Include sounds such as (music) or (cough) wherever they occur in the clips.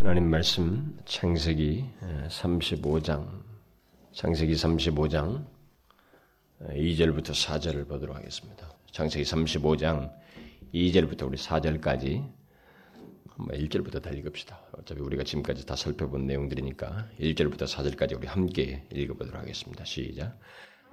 하나님 말씀 창세기 35장 창세기 35장 2절부터 4절을 보도록 하겠습니다. 창세기 35장 2절부터 우리 4절까지 1절부터 다 읽읍시다. 어차피 우리가 지금까지 다 살펴본 내용들이니까 1절부터 4절까지 우리 함께 읽어보도록 하겠습니다. 시작.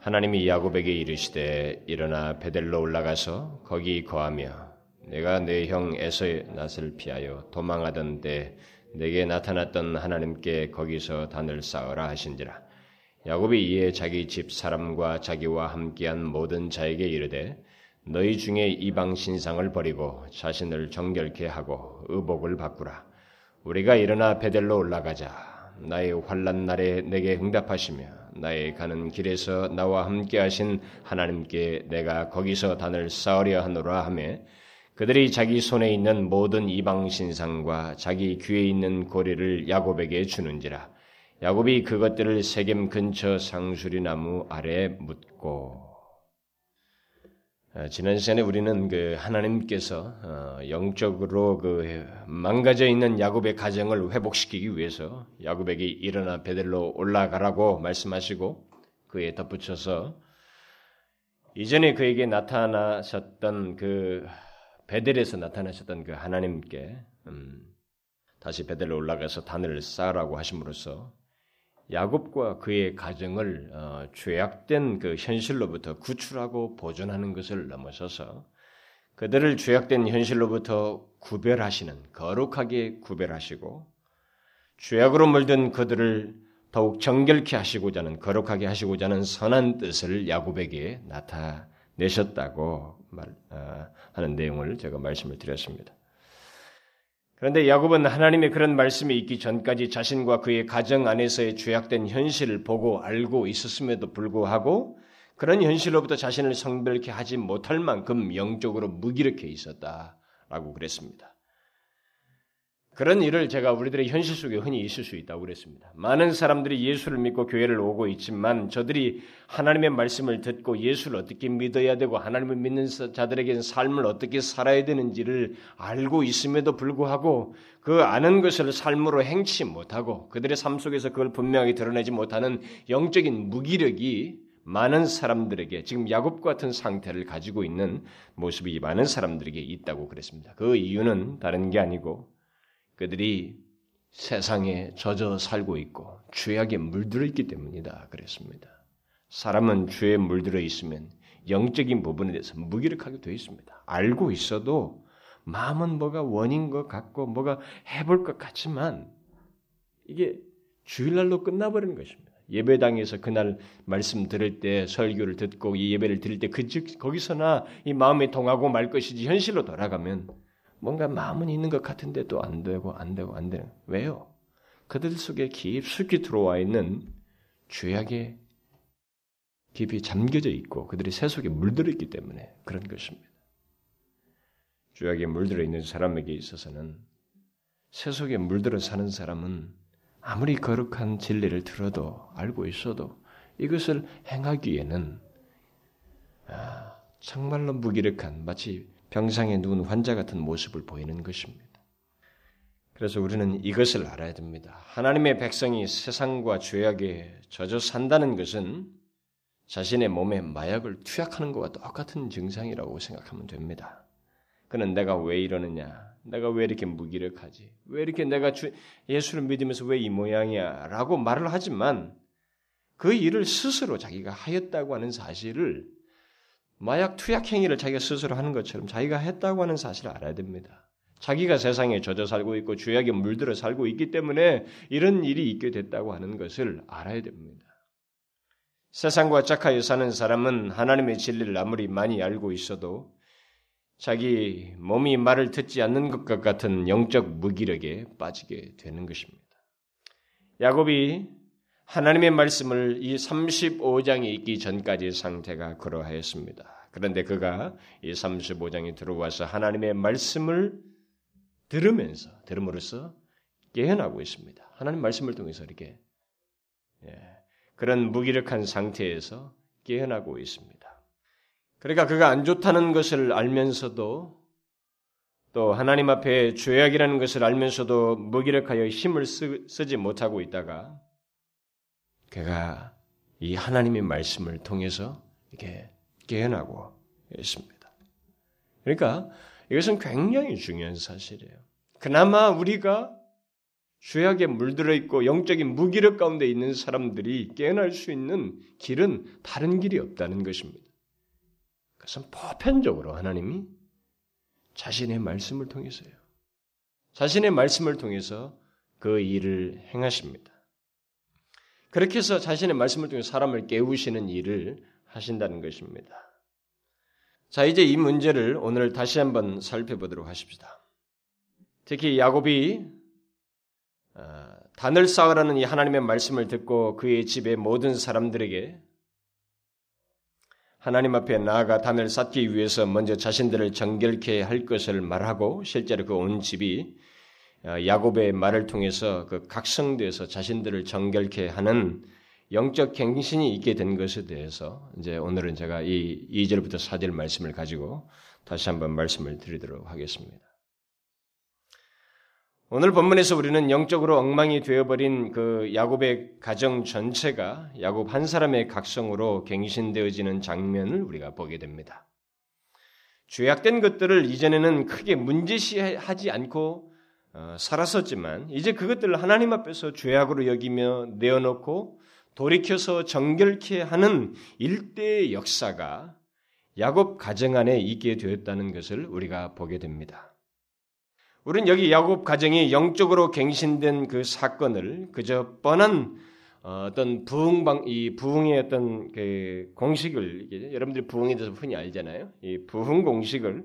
하나님이 야곱에게 이르시되 일어나 베델로 올라가서 거기 거하며 내가 내 형 에서의 낯을 피하여 도망하던 때 내게 나타났던 하나님께 거기서 단을 쌓으라 하신지라. 야곱이 이에 자기 집 사람과 자기와 함께한 모든 자에게 이르되 너희 중에 이방 신상을 버리고 자신을 정결케 하고 의복을 바꾸라. 우리가 일어나 베델로 올라가자. 나의 환란 날에 내게 응답하시며 나의 가는 길에서 나와 함께 하신 하나님께 내가 거기서 단을 쌓으려 하노라 하매 그들이 자기 손에 있는 모든 이방 신상과 자기 귀에 있는 고리를 야곱에게 주는지라. 야곱이 그것들을 세겜 근처 상수리 나무 아래 묻고. 어, 지난 시간에 우리는 그 하나님께서 어, 영적으로 그 망가져 있는 야곱의 가정을 회복시키기 위해서 야곱에게 일어나 베델로 올라가라고 말씀하시고 그에 덧붙여서 이전에 그에게 나타나셨던 그 베델에서 나타나셨던 그 하나님께 음, 다시 베델로 올라가서 단을 쌓으라고 하심으로써 야곱과 그의 가정을 어, 죄악된 그 현실로부터 구출하고 보존하는 것을 넘어서서 그들을 죄악된 현실로부터 구별하시는 거룩하게 구별하시고 죄악으로 물든 그들을 더욱 정결케 하시고자 하는 거룩하게 하시고자 하는 선한 뜻을 야곱에게 나타 내셨다고 말, 어, 하는 내용을 제가 말씀을 드렸습니다. 그런데 야곱은 하나님의 그런 말씀이 있기 전까지 자신과 그의 가정 안에서의 죄악된 현실을 보고 알고 있었음에도 불구하고 그런 현실로부터 자신을 성별케 하지 못할 만큼 영적으로 무기력해 있었다라고 그랬습니다. 그런 일을 제가 우리들의 현실 속에 흔히 있을 수 있다고 그랬습니다. 많은 사람들이 예수를 믿고 교회를 오고 있지만 저들이 하나님의 말씀을 듣고 예수를 어떻게 믿어야 되고 하나님을 믿는 자들에게는 삶을 어떻게 살아야 되는지를 알고 있음에도 불구하고 그 아는 것을 삶으로 행치 못하고 그들의 삶 속에서 그걸 분명하게 드러내지 못하는 영적인 무기력이 많은 사람들에게 지금 야곱 같은 상태를 가지고 있는 모습이 많은 사람들에게 있다고 그랬습니다. 그 이유는 다른 게 아니고 그들이 세상에 젖어 살고 있고 죄악에 물들어 있기 때문이다. 그랬습니다. 사람은 죄에 물들어 있으면 영적인 부분에 대해서 무기력하게 되어 있습니다. 알고 있어도 마음은 뭐가 원인 것 같고 뭐가 해볼 것 같지만 이게 주일날로 끝나버리는 것입니다. 예배당에서 그날 말씀 들을 때 설교를 듣고 이 예배를 드릴 때 그 즉 거기서나 이 마음이 통하고 말 것이지 현실로 돌아가면 뭔가 마음은 있는 것 같은데 또안 되고 안 되고 안 되는 왜요? 그들 속에 깊숙이 들어와 있는 죄악에 깊이 잠겨져 있고 그들이 새 속에 물들어 있기 때문에 그런 것입니다. 죄악에 물들어 있는 사람에게 있어서는 새 속에 물들어 사는 사람은 아무리 거룩한 진리를 들어도 알고 있어도 이것을 행하기에는 아, 정말로 무기력한 마치 병상에 누운 환자 같은 모습을 보이는 것입니다. 그래서 우리는 이것을 알아야 됩니다. 하나님의 백성이 세상과 죄악에 젖어 산다는 것은 자신의 몸에 마약을 투약하는 것과 똑같은 증상이라고 생각하면 됩니다. 그는 내가 왜 이러느냐? 내가 왜 이렇게 무기력하지? 왜 이렇게 내가 예수를 믿으면서 왜 이 모양이야? 라고 말을 하지만 그 일을 스스로 자기가 하였다고 하는 사실을 마약 투약 행위를 자기가 스스로 하는 것처럼 자기가 했다고 하는 사실을 알아야 됩니다. 자기가 세상에 젖어 살고 있고 죄악에 물들어 살고 있기 때문에 이런 일이 있게 됐다고 하는 것을 알아야 됩니다. 세상과 짝하여 사는 사람은 하나님의 진리를 아무리 많이 알고 있어도 자기 몸이 말을 듣지 않는 것과 같은 영적 무기력에 빠지게 되는 것입니다. 야곱이 하나님의 말씀을 이 35장에 있기 전까지의 상태가 그러하였습니다. 그런데 그가 이 35장에 들어와서 하나님의 말씀을 들으면서 들음으로써 깨어나고 있습니다. 하나님 말씀을 통해서 이렇게 예, 그런 무기력한 상태에서 깨어나고 있습니다. 그러니까 그가 안 좋다는 것을 알면서도 또 하나님 앞에 죄악이라는 것을 알면서도 무기력하여 힘을 쓰, 지 못하고 있다가 그가 이 하나님의 말씀을 통해서 이렇게 깨어나고 있습니다. 그러니까 이것은 굉장히 중요한 사실이에요. 그나마 우리가 죄악에 물들어 있고 영적인 무기력 가운데 있는 사람들이 깨어날 수 있는 길은 다른 길이 없다는 것입니다. 그것은 보편적으로 하나님이 자신의 말씀을 통해서요. 자신의 말씀을 통해서 그 일을 행하십니다. 그렇게 해서 자신의 말씀을 통해 사람을 깨우시는 일을 하신다는 것입니다. 자, 이제 이 문제를 오늘 다시 한번 살펴보도록 하십시다. 특히 야곱이 어, 단을 쌓으라는 이 하나님의 말씀을 듣고 그의 집의 모든 사람들에게 하나님 앞에 나아가 단을 쌓기 위해서 먼저 자신들을 정결케 할 것을 말하고 실제로 그 온 집이 어, 야곱의 말을 통해서 그 각성돼서 자신들을 정결케 하는 영적 갱신이 있게 된 것에 대해서 이제 오늘은 제가 이 2절부터 4절 말씀을 가지고 다시 한번 말씀을 드리도록 하겠습니다. 오늘 본문에서 우리는 영적으로 엉망이 되어버린 그 야곱의 가정 전체가 야곱 한 사람의 각성으로 갱신되어지는 장면을 우리가 보게 됩니다. 죄악된 것들을 이전에는 크게 문제시하지 않고 어, 살았었지만 이제 그것들을 하나님 앞에서 죄악으로 여기며 내어놓고 돌이켜서 정결케 하는 일대의 역사가 야곱 가정 안에 있게 되었다는 것을 우리가 보게 됩니다. 우리는 여기 야곱 가정이 영적으로 갱신된 그 사건을 그저 뻔한 어, 어떤 부흥방 이 부흥의 어떤 그 공식을 여러분들이 부흥에 대해서 흔히 알잖아요. 이 부흥 공식을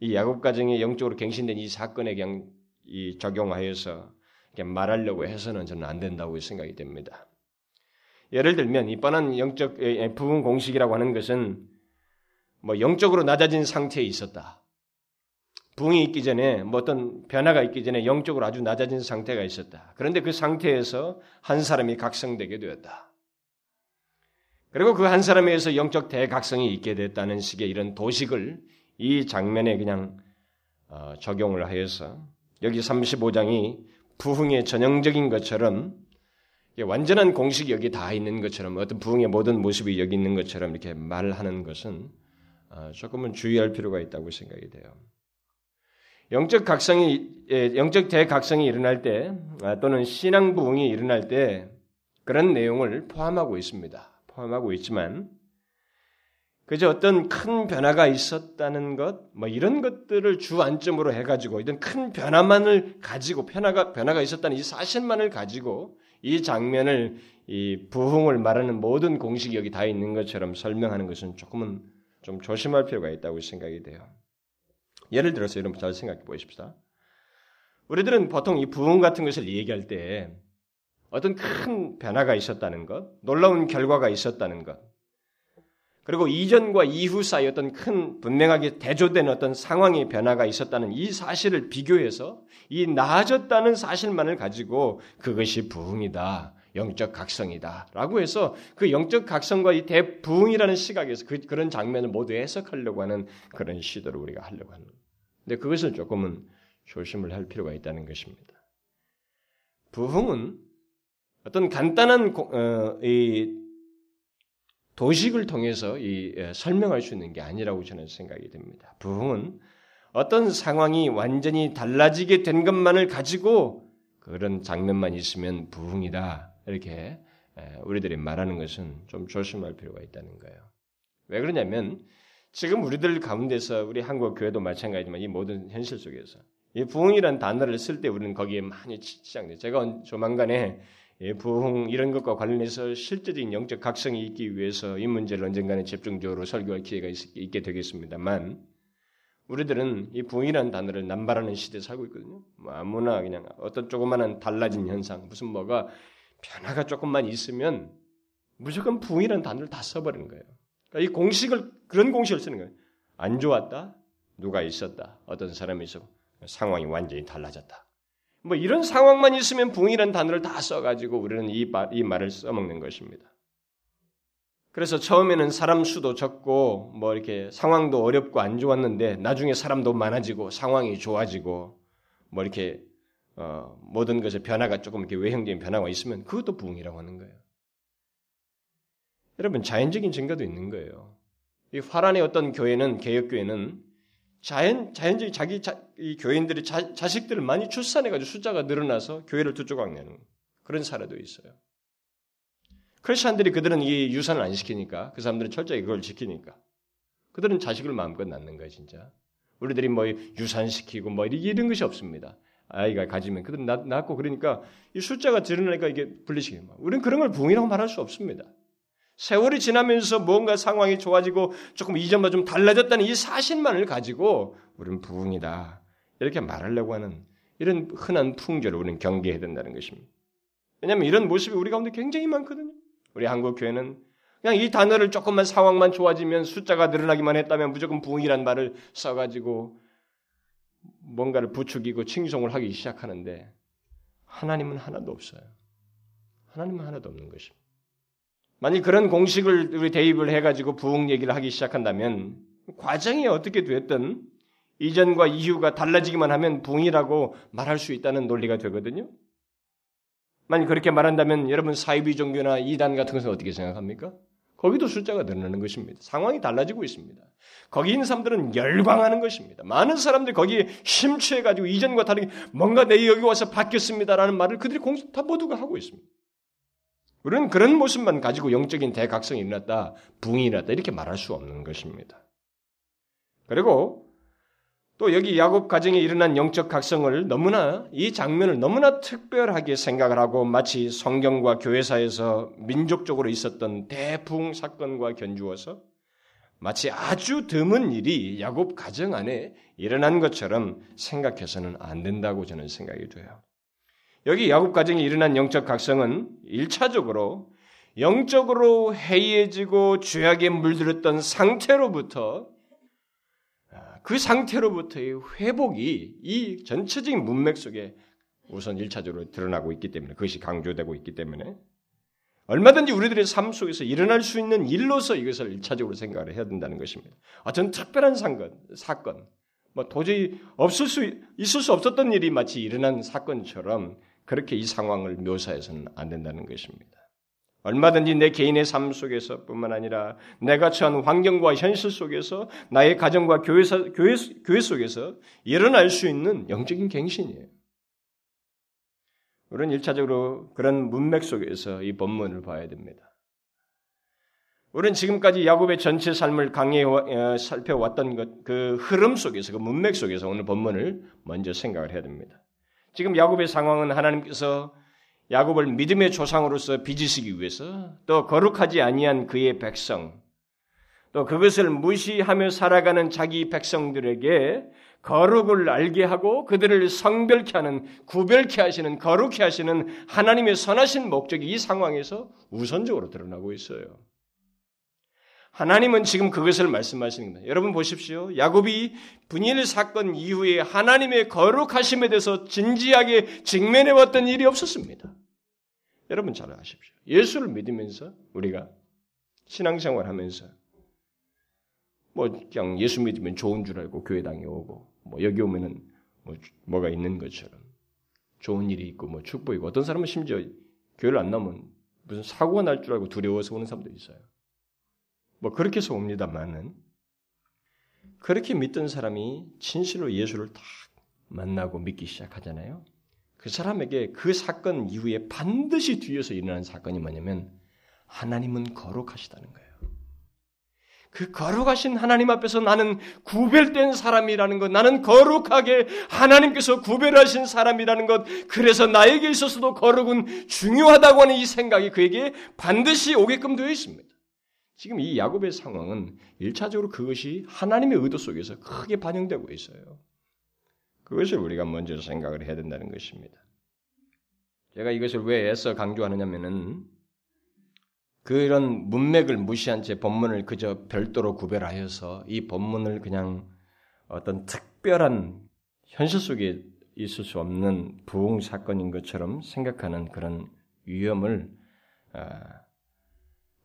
이 야곱 가정의 영적으로 갱신된 이 사건에 그냥 이 적용하여서 말하려고 해서는 저는 안 된다고 생각이 됩니다. 예를 들면 이 뻔한 영적 부흥 공식이라고 하는 것은 뭐 영적으로 낮아진 상태에 있었다. 붕이 있기 전에 뭐 어떤 변화가 있기 전에 영적으로 아주 낮아진 상태가 있었다. 그런데 그 상태에서 한 사람이 각성되게 되었다. 그리고 그 한 사람에 의해서 영적 대각성이 있게 됐다는 식의 이런 도식을 이 장면에 그냥 어, 적용을 하여서 여기 35장이 부흥의 전형적인 것처럼 완전한 공식이 여기 다 있는 것처럼 어떤 부흥의 모든 모습이 여기 있는 것처럼 이렇게 말하는 것은 어, 조금은 주의할 필요가 있다고 생각이 돼요. 영적 각성이 예, 영적 대각성이 일어날 때 아, 또는 신앙 부흥이 일어날 때 그런 내용을 포함하고 있습니다. 포함하고 있지만 그저 어떤 큰 변화가 있었다는 것, 뭐 이런 것들을 주 안점으로 해가지고 이런 큰 변화만을 가지고 변화가 변화가 있었다는 이 사실만을 가지고 이 장면을 이 부흥을 말하는 모든 공식이 여기 다 있는 것처럼 설명하는 것은 조금은 좀 조심할 필요가 있다고 생각이 돼요. 예를 들어서 여러분 잘 생각해 보십시다. 우리들은 보통 이 부흥 같은 것을 얘기할 때 어떤 큰 변화가 있었다는 것, 놀라운 결과가 있었다는 것, 그리고 이전과 이후 사이 어떤 큰 분명하게 대조된 어떤 상황의 변화가 있었다는 이 사실을 비교해서 이 나아졌다는 사실만을 가지고 그것이 부흥이다. 영적 각성이다. 라고 해서 그 영적 각성과 이 대부흥이라는 시각에서 그, 그런 장면을 모두 해석하려고 하는 그런 시도를 우리가 하려고 하는. 근데 그것을 조금은 조심을 할 필요가 있다는 것입니다. 부흥은 어떤 간단한 어, 이 도식을 통해서 이 예, 설명할 수 있는 게 아니라고 저는 생각이 됩니다. 부흥은 어떤 상황이 완전히 달라지게 된 것만을 가지고 그런 장면만 있으면 부흥이다. 이렇게 우리들이 말하는 것은 좀 조심할 필요가 있다는 거예요. 왜 그러냐면 지금 우리들 가운데서 우리 한국 교회도 마찬가지지만 이 모든 현실 속에서 이 부흥이라는 단어를 쓸 때 우리는 거기에 많이 치장돼. 제가 조만간에 부흥 이런 것과 관련해서 실제적인 영적 각성이 있기 위해서 이 문제를 언젠가는 집중적으로 설교할 기회가 있, 게 되겠습니다만 우리들은 이 부흥이라는 단어를 남발하는 시대에 살고 있거든요. 뭐 아무나 그냥 어떤 조그마한 달라진 현상, 무슨 뭐가 변화가 조금만 있으면 무조건 부흥이라는 단어를 다 써버리는 거예요. 그러니까 이 공식을 그런 공식을 쓰는 거예요. 안 좋았다, 누가 있었다, 어떤 사람이 있어 상황이 완전히 달라졌다. 뭐 이런 상황만 있으면 부흥이라는 단어를 다 써가지고 우리는 이, 말, 이 말을 써먹는 것입니다. 그래서 처음에는 사람 수도 적고 뭐 이렇게 상황도 어렵고 안 좋았는데 나중에 사람도 많아지고 상황이 좋아지고 뭐 이렇게 어, 모든 것의 변화가 조금 이렇게 외형적인 변화가 있으면 그것도 부흥이라고 하는 거예요. 여러분 자연적인 증거도 있는 거예요. 이 화란의 어떤 교회는 개혁 교회는 자연 자연적인 자기 자, 이 교인들이 자, 자식들을 많이 출산해 가지고 숫자가 늘어나서 교회를 두 조각 내는 그런 사례도 있어요. 크리스천들이 그들은 이 유산을 안 시키니까 그 사람들은 철저히 그걸 지키니까 그들은 자식을 마음껏 낳는 거예요 진짜. 우리들이 뭐 유산 시키고 뭐 이런 것이 없습니다. 아이가 가지면 그들은 낳, 낳고 그러니까 이 숫자가 드러나니까 이게 거예요. 우리는 그런 걸 부흥이라고 말할 수 없습니다. 세월이 지나면서 뭔가 상황이 좋아지고 조금 이전보다 좀 달라졌다는 이 사실만을 가지고 우리는 부흥이다. 이렇게 말하려고 하는 이런 흔한 풍조를 우리는 경계해야 된다는 것입니다. 왜냐하면 이런 모습이 우리 가운데 굉장히 많거든요. 우리 한국 교회는 그냥 이 단어를 조금만 상황만 좋아지면 숫자가 늘어나기만 했다면 무조건 부흥이란 말을 써가지고 뭔가를 부추기고 칭송을 하기 시작하는데 하나님은 하나도 없어요. 하나님은 하나도 없는 것입니다. 만약 그런 공식을 우리 대입을 해가지고 부흥 얘기를 하기 시작한다면 과정이 어떻게 됐든 이전과 이후가 달라지기만 하면 부흥이라고 말할 수 있다는 논리가 되거든요. 만약 그렇게 말한다면 여러분 사이비 종교나 이단 같은 것은 어떻게 생각합니까? 거기도 숫자가 늘어나는 것입니다. 상황이 달라지고 있습니다. 거기 있는 사람들은 열광하는 것입니다. 많은 사람들이 거기에 심취해가지고 이전과 다르게 뭔가 내 여기 와서 바뀌었습니다라는 말을 그들이 공식 다 모두가 하고 있습니다. 우리는 그런 모습만 가지고 영적인 대각성이 일어났다, 붕이 일어났다 이렇게 말할 수 없는 것입니다. 그리고 또 여기 야곱 가정에 일어난 영적 각성을 너무나 이 장면을 너무나 특별하게 생각을 하고 마치 성경과 교회사에서 민족적으로 있었던 대풍 사건과 견주어서 마치 아주 드문 일이 야곱 가정 안에 일어난 것처럼 생각해서는 안 된다고 저는 생각이 돼요. 여기 야곱 가정에 일어난 영적 각성은 1차적으로 영적으로 해이해지고 죄악에 물들었던 상태로부터 그 상태로부터의 회복이 이 전체적인 문맥 속에 우선 1차적으로 드러나고 있기 때문에 그것이 강조되고 있기 때문에 얼마든지 우리들의 삶 속에서 일어날 수 있는 일로서 이것을 1차적으로 생각을 해야 된다는 것입니다. 어떤 특별한 사건, 사건, 뭐 도저히 없을 수 있을 수 없었던 일이 마치 일어난 사건처럼 그렇게 이 상황을 묘사해서는 안 된다는 것입니다. 얼마든지 내 개인의 삶 속에서뿐만 아니라 내가 처한 환경과 현실 속에서 나의 가정과 교회사, 교회, 교회 속에서 일어날 수 있는 영적인 갱신이에요. 우리는 일차적으로 그런 문맥 속에서 이 본문을 봐야 됩니다. 우리는 지금까지 야곱의 전체 삶을 강해 어, 살펴왔던 것, 그 흐름 속에서, 그 문맥 속에서 오늘 본문을 먼저 생각을 해야 됩니다. 지금 야곱의 상황은 하나님께서 야곱을 믿음의 조상으로서 빚으시기 위해서 또 거룩하지 아니한 그의 백성 또 그것을 무시하며 살아가는 자기 백성들에게 거룩을 알게 하고 그들을 성별케 하는 구별케 하시는 거룩케 하시는 하나님의 선하신 목적이 이 상황에서 우선적으로 드러나고 있어요. 하나님은 지금 그것을 말씀하시는 겁니다. 여러분 보십시오. 야곱이 분일 사건 이후에 하나님의 거룩하심에 대해서 진지하게 직면해 왔던 일이 없었습니다. 여러분 잘 아십시오. 예수를 믿으면서 우리가 신앙생활 하면서 뭐 그냥 예수 믿으면 좋은 줄 알고 교회당에 오고 뭐 여기 오면은 뭐 뭐가 있는 것처럼 좋은 일이 있고 뭐 축복이고 어떤 사람은 심지어 교회를 안 나오면 무슨 사고가 날 줄 알고 두려워서 오는 사람도 있어요. 뭐 그렇게 해서 옵니다만은 그렇게 믿던 사람이 진실로 예수를 딱 만나고 믿기 시작하잖아요. 그 사람에게 그 사건 이후에 반드시 뒤에서 일어난 사건이 뭐냐면 하나님은 거룩하시다는 거예요. 그 거룩하신 하나님 앞에서 나는 구별된 사람이라는 것, 나는 거룩하게 하나님께서 구별하신 사람이라는 것, 그래서 나에게 있어서도 거룩은 중요하다고 하는 이 생각이 그에게 반드시 오게끔 되어 있습니다. 지금 이 야곱의 상황은 일차적으로 그것이 하나님의 의도 속에서 크게 반영되고 있어요. 그것을 우리가 먼저 생각을 해야 된다는 것입니다. 제가 이것을 왜 애써 강조하느냐면은 그런 문맥을 무시한 채 본문을 그저 별도로 구별하여서 이 본문을 그냥 어떤 특별한 현실 속에 있을 수 없는 부흥 사건인 것처럼 생각하는 그런 위험을 아,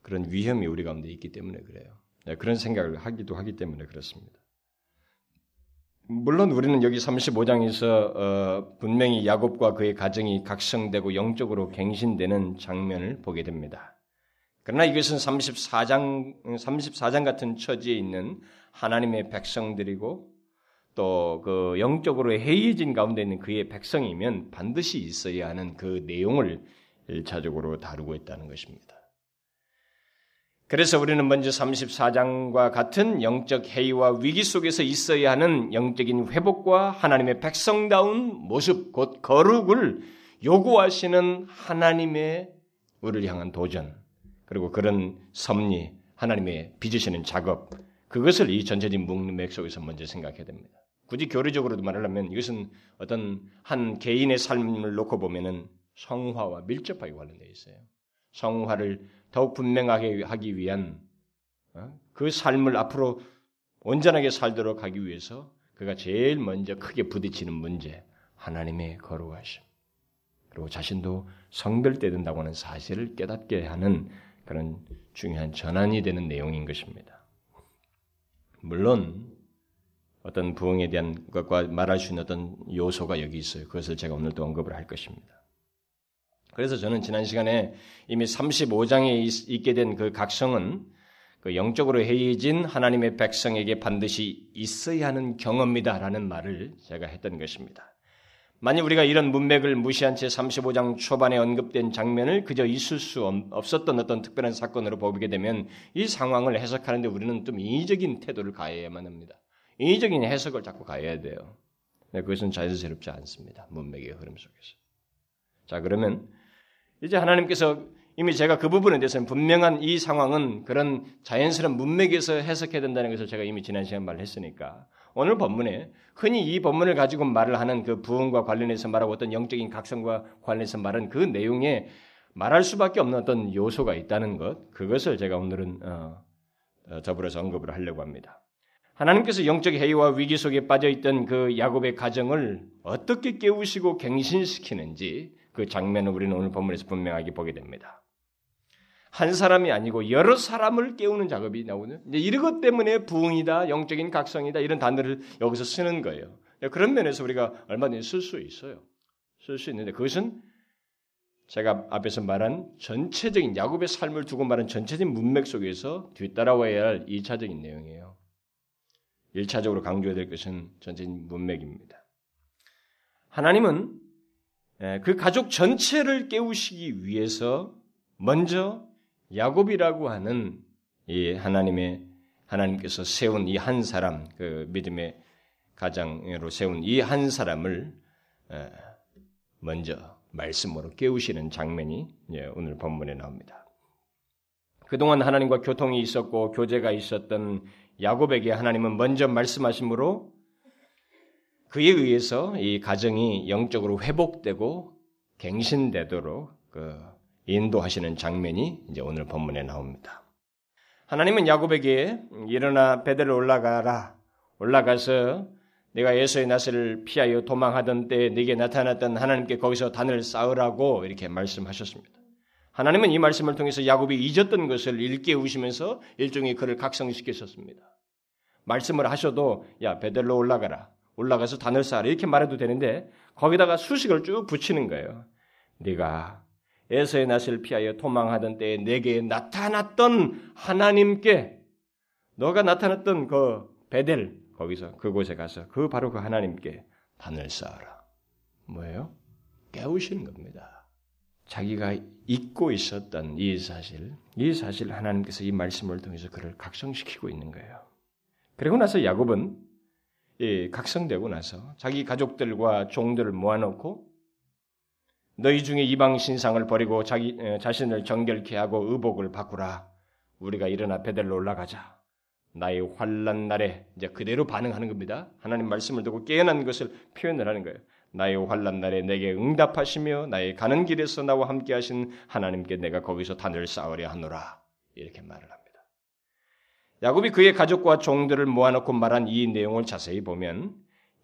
그런 위험이 우리 가운데 있기 때문에 그래요. 네, 그런 생각을 하기도 하기 때문에 그렇습니다. 물론 우리는 여기 35장에서 어, 분명히 야곱과 그의 가정이 각성되고 영적으로 갱신되는 장면을 보게 됩니다. 그러나 이것은 34장 34장 같은 처지에 있는 하나님의 백성들이고 또 그 영적으로 해이해진 가운데 있는 그의 백성이면 반드시 있어야 하는 그 내용을 일차적으로 다루고 있다는 것입니다. 그래서 우리는 먼저 34장과 같은 영적 해이와 위기 속에서 있어야 하는 영적인 회복과 하나님의 백성다운 모습, 곧 거룩을 요구하시는 하나님의 우리를 향한 도전, 그리고 그런 섭리, 하나님의 빚으시는 작업, 그것을 이 전체적인 문맥 속에서 먼저 생각해야 됩니다. 굳이 교리적으로도 말하려면 이것은 어떤 한 개인의 삶을 놓고 보면은 성화와 밀접하게 관련되어 있어요. 성화를 더욱 분명하게 하기 위한 어? 그 삶을 앞으로 온전하게 살도록 하기 위해서 그가 제일 먼저 크게 부딪히는 문제 하나님의 거룩하심 그리고 자신도 성별때 된다고 하는 사실을 깨닫게 하는 그런 중요한 전환이 되는 내용인 것입니다. 물론 어떤 부흥에 대한 것과 말할 수 있는 어떤 요소가 여기 있어요. 그것을 제가 오늘도 언급을 할 것입니다. 그래서 저는 지난 시간에 이미 35장에 있게 된 그 각성은 그 영적으로 해이해진 하나님의 백성에게 반드시 있어야 하는 경험이다라는 말을 제가 했던 것입니다. 만약 우리가 이런 문맥을 무시한 채 35장 초반에 언급된 장면을 그저 있을 수 없었던 어떤 특별한 사건으로 보게 되면 이 상황을 해석하는데 우리는 좀 인위적인 태도를 가해야만 합니다. 인위적인 해석을 자꾸 가해야 돼요. 그것은 자연스럽지 않습니다. 문맥의 흐름 속에서. 자, 그러면 이제 하나님께서 이미 제가 그 부분에 대해서는 분명한 이 상황은 그런 자연스러운 문맥에서 해석해야 된다는 것을 제가 이미 지난 시간 말했으니까 오늘 본문에 흔히 이 본문을 가지고 말을 하는 그 부흥과 관련해서 말하고 어떤 영적인 각성과 관련해서 말한 그 내용에 말할 수밖에 없는 어떤 요소가 있다는 것 그것을 제가 오늘은 어, 어, 더불어서 언급을 하려고 합니다. 하나님께서 영적 해이와 위기 속에 빠져 있던 그 야곱의 가정을 어떻게 깨우시고 갱신시키는지 그 장면을 우리는 오늘 본문에서 분명하게 보게 됩니다. 한 사람이 아니고 여러 사람을 깨우는 작업이 나오는 이제 이런 것 때문에 부흥이다, 영적인 각성이다 이런 단어를 여기서 쓰는 거예요. 그런 면에서 우리가 얼마든지 쓸 수 있어요. 쓸 수 있는데 그것은 제가 앞에서 말한 전체적인 야곱의 삶을 두고 말한 전체적인 문맥 속에서 뒤따라와야 할 2차적인 내용이에요. 1차적으로 강조해야 될 것은 전체적인 문맥입니다. 하나님은 예, 그 가족 전체를 깨우시기 위해서 먼저 야곱이라고 하는 이 하나님의 하나님께서 세운 이 한 사람 그 믿음의 가장으로 세운 이 한 사람을 예, 먼저 말씀으로 깨우시는 장면이 오늘 본문에 나옵니다. 그동안 하나님과 교통이 있었고 교제가 있었던 야곱에게 하나님은 먼저 말씀하심으로 그에 의해서 이 가정이 영적으로 회복되고 갱신되도록 그 인도하시는 장면이 이제 오늘 본문에 나옵니다. 하나님은 야곱에게 일어나 베델로 올라가라. 올라가서 내가 예수의 낯을 피하여 도망하던 때에 네게 나타났던 하나님께 거기서 단을 쌓으라고 이렇게 말씀하셨습니다. 하나님은 이 말씀을 통해서 야곱이 잊었던 것을 일깨우시면서 일종의 그를 각성시키셨습니다. 말씀을 하셔도 야 베델로 올라가라. 올라가서 단을 쌓아라 이렇게 말해도 되는데 거기다가 수식을 쭉 붙이는 거예요. 네가 에서의 낯을 피하여 도망하던 때에 내게 나타났던 하나님께 너가 나타났던 그 베델 거기서 그곳에 가서 그 바로 그 하나님께 단을 쌓아라. 뭐예요? 깨우시는 겁니다. 자기가 잊고 있었던 이 사실, 이 사실 하나님께서 이 말씀을 통해서 그를 각성시키고 있는 거예요. 그리고 나서 야곱은 예, 각성되고 나서 자기 가족들과 종들을 모아놓고 너희 중에 이방 신상을 버리고 자기 자신을 정결케 하고 의복을 바꾸라. 우리가 일어나 베델로 올라가자. 나의 환란 날에 이제 그대로 반응하는 겁니다. 하나님 말씀을 듣고 깨어난 것을 표현을 하는 거예요. 나의 환란 날에 내게 응답하시며 나의 가는 길에서 나와 함께 하신 하나님께 내가 거기서 단을 쌓으려 하노라. 이렇게 말을 합니다. 야곱이 그의 가족과 종들을 모아놓고 말한 이 내용을 자세히 보면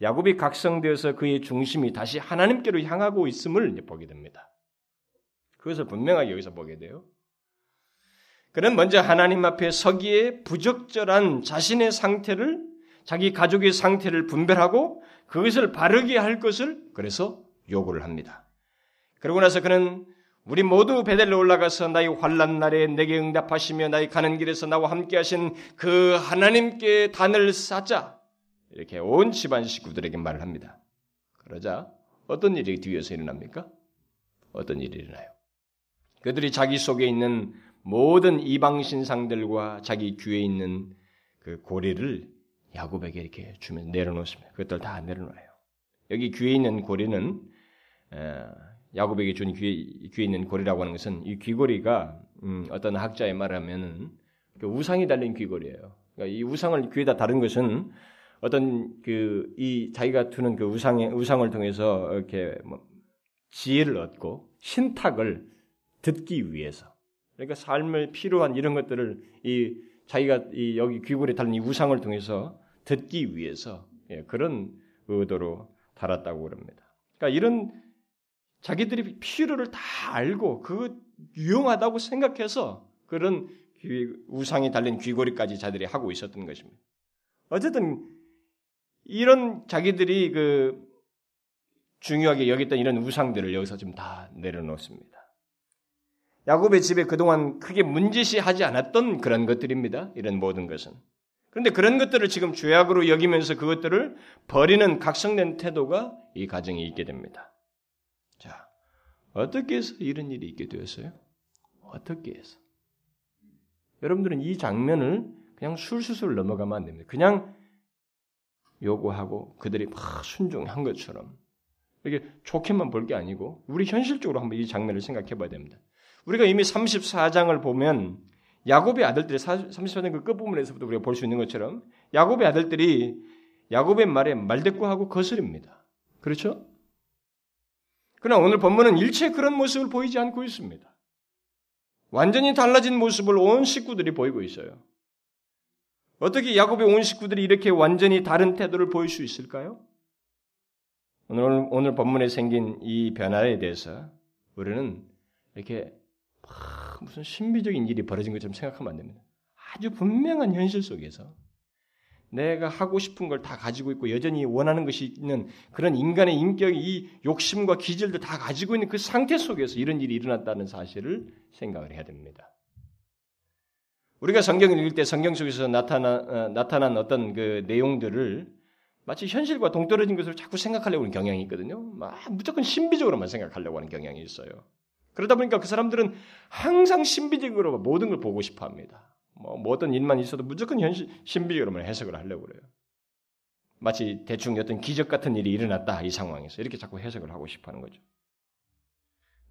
야곱이 각성되어서 그의 중심이 다시 하나님께로 향하고 있음을 보게 됩니다. 그것을 분명하게 여기서 보게 돼요. 그는 먼저 하나님 앞에 서기에 부적절한 자신의 상태를 자기 가족의 상태를 분별하고 그것을 바르게 할 것을 그래서 요구를 합니다. 그러고 나서 그는 우리 모두 베델로 올라가서 나의 환란 날에 내게 응답하시며 나의 가는 길에서 나와 함께 하신 그 하나님께 단을 쌓자. 이렇게 온 집안 식구들에게 말을 합니다. 그러자 어떤 일이 뒤에서 일어납니까? 어떤 일이 일어나요? 그들이 자기 속에 있는 모든 이방 신상들과 자기 귀에 있는 그 고리를 야곱에게 이렇게 주면 내려놓습니다. 그것들 다 내려놔요. 여기 귀에 있는 고리는 야곱에게 준 귀에, 귀에 있는 고리라고 하는 것은 이 귀고리가 음, 어떤 학자의 말하면은 그 우상이 달린 귀고리예요. 그러니까 이 우상을 귀에다 다른 것은 어떤 그 이 자기가 두는 그 우상의 우상을 통해서 이렇게 뭐 지혜를 얻고 신탁을 듣기 위해서 그러니까 삶을 필요한 이런 것들을 이 자기가 이 여기 귀골에 달린 이 우상을 통해서 듣기 위해서 예, 그런 의도로 달았다고 그럽니다. 그러니까 이런 자기들이 필요를 다 알고 그 유용하다고 생각해서 그런 귀, 우상이 달린 귀고리까지 자들이 하고 있었던 것입니다. 어쨌든 이런 자기들이 그 중요하게 여겼던 이런 우상들을 여기서 좀 다 내려놓습니다. 야곱의 집에 그동안 크게 문제시하지 않았던 그런 것들입니다. 이런 모든 것은. 그런데 그런 것들을 지금 죄악으로 여기면서 그것들을 버리는 각성된 태도가 이 가정에 있게 됩니다. 자, 어떻게 해서 이런 일이 있게 되었어요? 어떻게 해서? 여러분들은 이 장면을 그냥 술수술 넘어가면 안 됩니다. 그냥 요구하고 그들이 막 순종한 것처럼 이렇게 좋게만 볼 게 아니고 우리 현실적으로 한번 이 장면을 생각해 봐야 됩니다. 우리가 이미 34장을 보면 야곱의 아들들이 34장 그 끝부분에서부터 우리가 볼 수 있는 것처럼 야곱의 아들들이 야곱의 말에 말대꾸하고 거스립니다. 그렇죠? 그러나 오늘 본문은 일체 그런 모습을 보이지 않고 있습니다. 완전히 달라진 모습을 온 식구들이 보이고 있어요. 어떻게 야곱의 온 식구들이 이렇게 완전히 다른 태도를 보일 수 있을까요? 오늘, 오늘 본문에 생긴 이 변화에 대해서 우리는 이렇게 무슨 신비적인 일이 벌어진 것처럼 생각하면 안 됩니다. 아주 분명한 현실 속에서 내가 하고 싶은 걸 다 가지고 있고 여전히 원하는 것이 있는 그런 인간의 인격이 이 욕심과 기질도 다 가지고 있는 그 상태 속에서 이런 일이 일어났다는 사실을 생각을 해야 됩니다. 우리가 성경을 읽을 때 성경 속에서 나타나, 어, 나타난 어떤 그 내용들을 마치 현실과 동떨어진 것으로 자꾸 생각하려고 하는 경향이 있거든요. 막 무조건 신비적으로만 생각하려고 하는 경향이 있어요. 그러다 보니까 그 사람들은 항상 신비적으로 모든 걸 보고 싶어 합니다. 뭐, 뭐 어떤 일만 있어도 무조건 현실, 신비적으로만 해석을 하려고 그래요. 마치 대충 어떤 기적 같은 일이 일어났다 이 상황에서 이렇게 자꾸 해석을 하고 싶어 하는 거죠.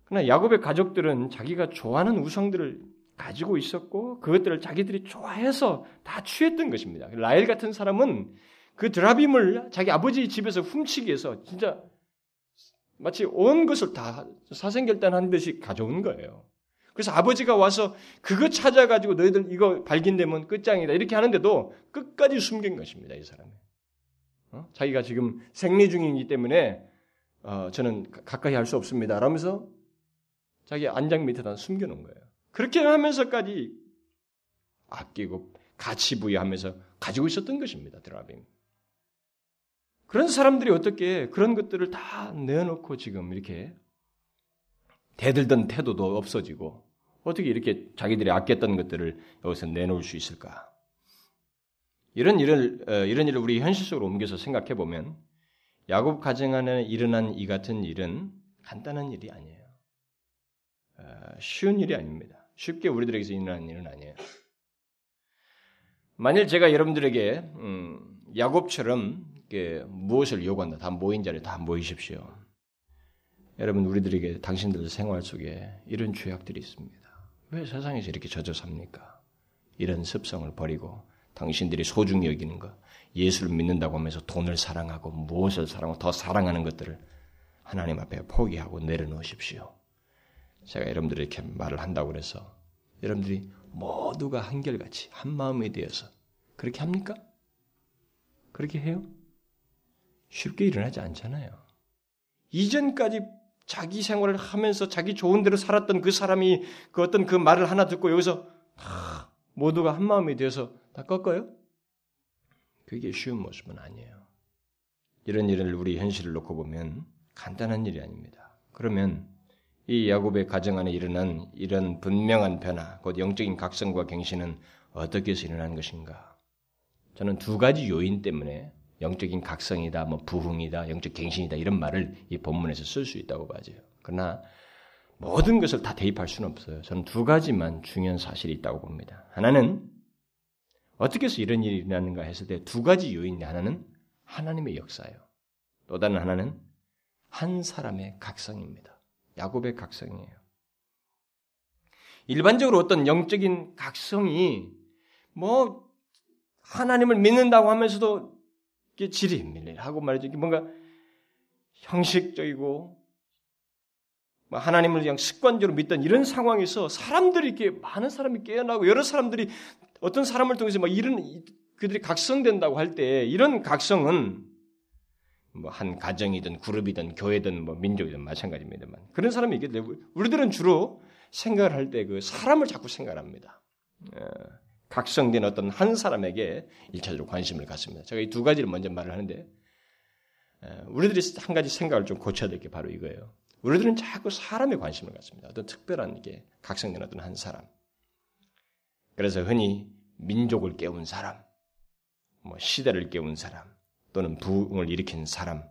그러나 야곱의 가족들은 자기가 좋아하는 우상들을 가지고 있었고 그것들을 자기들이 좋아해서 다 취했던 것입니다. 라엘 같은 사람은 그 드라빔을 자기 아버지 집에서 훔치기 위해서 진짜 마치 온 것을 다 사생결단한 듯이 가져온 거예요. 그래서 아버지가 와서 그거 찾아가지고 너희들 이거 발견되면 끝장이다. 이렇게 하는데도 끝까지 숨긴 것입니다. 이 사람이. 어? 자기가 지금 생리 중이기 때문에 어, 저는 가까이 할 수 없습니다. 라면서 자기 안장 밑에다 숨겨놓은 거예요. 그렇게 하면서까지 아끼고 가치 부여하면서 가지고 있었던 것입니다. 드라빔. 그런 사람들이 어떻게 그런 것들을 다 내어놓고 지금 이렇게 대들던 태도도 없어지고 어떻게 이렇게 자기들이 아꼈던 것들을 여기서 내놓을 수 있을까? 이런 일을 어, 이런 일을 우리 현실 속으로 옮겨서 생각해 보면 야곱 가정 안에 일어난 이 같은 일은 간단한 일이 아니에요. 어, 쉬운 일이 아닙니다. 쉽게 우리들에게서 일어나는 일은 아니에요. 만일 제가 여러분들에게 음, 야곱처럼 무엇을 요구한다. 다 모인 자리에 다 모이십시오. 여러분 우리들에게 당신들 생활 속에 이런 죄악들이 있습니다. 왜 세상에서 이렇게 젖어 삽니까? 이런 습성을 버리고 당신들이 소중히 여기는 것, 예수를 믿는다고 하면서 돈을 사랑하고 무엇을 사랑하고 더 사랑하는 것들을 하나님 앞에 포기하고 내려놓으십시오. 제가 여러분들에게 말을 한다고 그래서 여러분들이 모두가 한결같이 한 마음이 되어서 그렇게 합니까? 그렇게 해요? 쉽게 일어나지 않잖아요. 이전까지 자기 생활을 하면서 자기 좋은 대로 살았던 그 사람이 그 어떤 그 말을 하나 듣고 여기서 아, 모두가 한 마음이 되어서 다 꺾어요? 그게 쉬운 모습은 아니에요. 이런 일을 우리 현실을 놓고 보면 간단한 일이 아닙니다. 그러면 이 야곱의 가정 안에 일어난 이런 분명한 변화, 곧 영적인 각성과 갱신은 어떻게 해서 일어난 것인가? 저는 두 가지 요인 때문에 영적인 각성이다, 뭐 부흥이다, 영적 갱신이다 이런 말을 이 본문에서 쓸 수 있다고 봐져요. 그러나 모든 것을 다 대입할 수는 없어요. 저는 두 가지만 중요한 사실이 있다고 봅니다. 하나는 어떻게 해서 이런 일이 일어나는가 했을 때 두 가지 요인인데 하나는 하나님의 역사예요. 또 다른 하나는 한 사람의 각성입니다. 야곱의 각성이에요. 일반적으로 어떤 영적인 각성이 뭐 하나님을 믿는다고 하면서도 이게 지리밀리하고 말이죠. 뭔가 형식적이고 뭐 하나님을 그냥 습관적으로 믿던 이런 상황에서 사람들이 이렇게 많은 사람이 깨어나고 여러 사람들이 어떤 사람을 통해서 막 이런 그들이 각성된다고 할 때 이런 각성은 뭐 한 가정이든 그룹이든 교회든 뭐 민족이든 마찬가지입니다만 그런 사람이 때문에 우리들은 주로 생각을 할 때 그 사람을 자꾸 생각합니다. 어, 각성된 어떤 한 사람에게 일차적으로 관심을 갖습니다. 제가 이 두 가지를 먼저 말을 하는데 어, 우리들이 한 가지 생각을 좀 고쳐야 될 게 바로 이거예요. 우리들은 자꾸 사람에 관심을 갖습니다. 어떤 특별한 게 각성된 어떤 한 사람. 그래서 흔히 민족을 깨운 사람, 뭐 시대를 깨운 사람, 또는 부흥을 일으킨 사람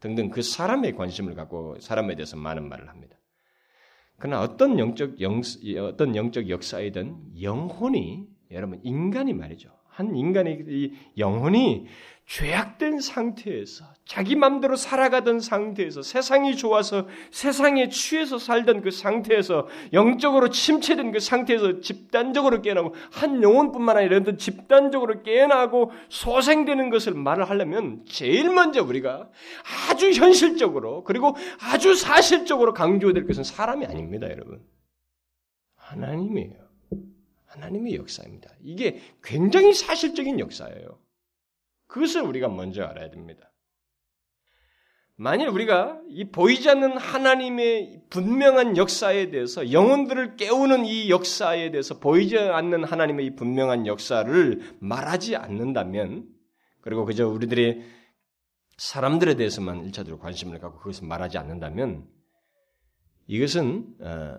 등등 그 사람에 관심을 갖고 사람에 대해서 많은 말을 합니다. 그러나 어떤 영적 영, 어떤 영적 역사이든 영혼이 여러분 인간이 말이죠. 한 인간의 이 영혼이 죄악된 상태에서 자기 맘대로 살아가던 상태에서 세상이 좋아서 세상에 취해서 살던 그 상태에서 영적으로 침체된 그 상태에서 집단적으로 깨어나고 한 영혼뿐만 아니라 이런 집단적으로 깨어나고 소생되는 것을 말을 하려면 제일 먼저 우리가 아주 현실적으로 그리고 아주 사실적으로 강조해야 될 것은 사람이 아닙니다, 여러분. 하나님이에요. 하나님의 역사입니다. 이게 굉장히 사실적인 역사예요. 그것을 우리가 먼저 알아야 됩니다. 만일 우리가 이 보이지 않는 하나님의 분명한 역사에 대해서 영혼들을 깨우는 이 역사에 대해서 보이지 않는 하나님의 이 분명한 역사를 말하지 않는다면 그리고 그저 우리들의 사람들에 대해서만 일차적으로 관심을 갖고 그것을 말하지 않는다면 이것은 어,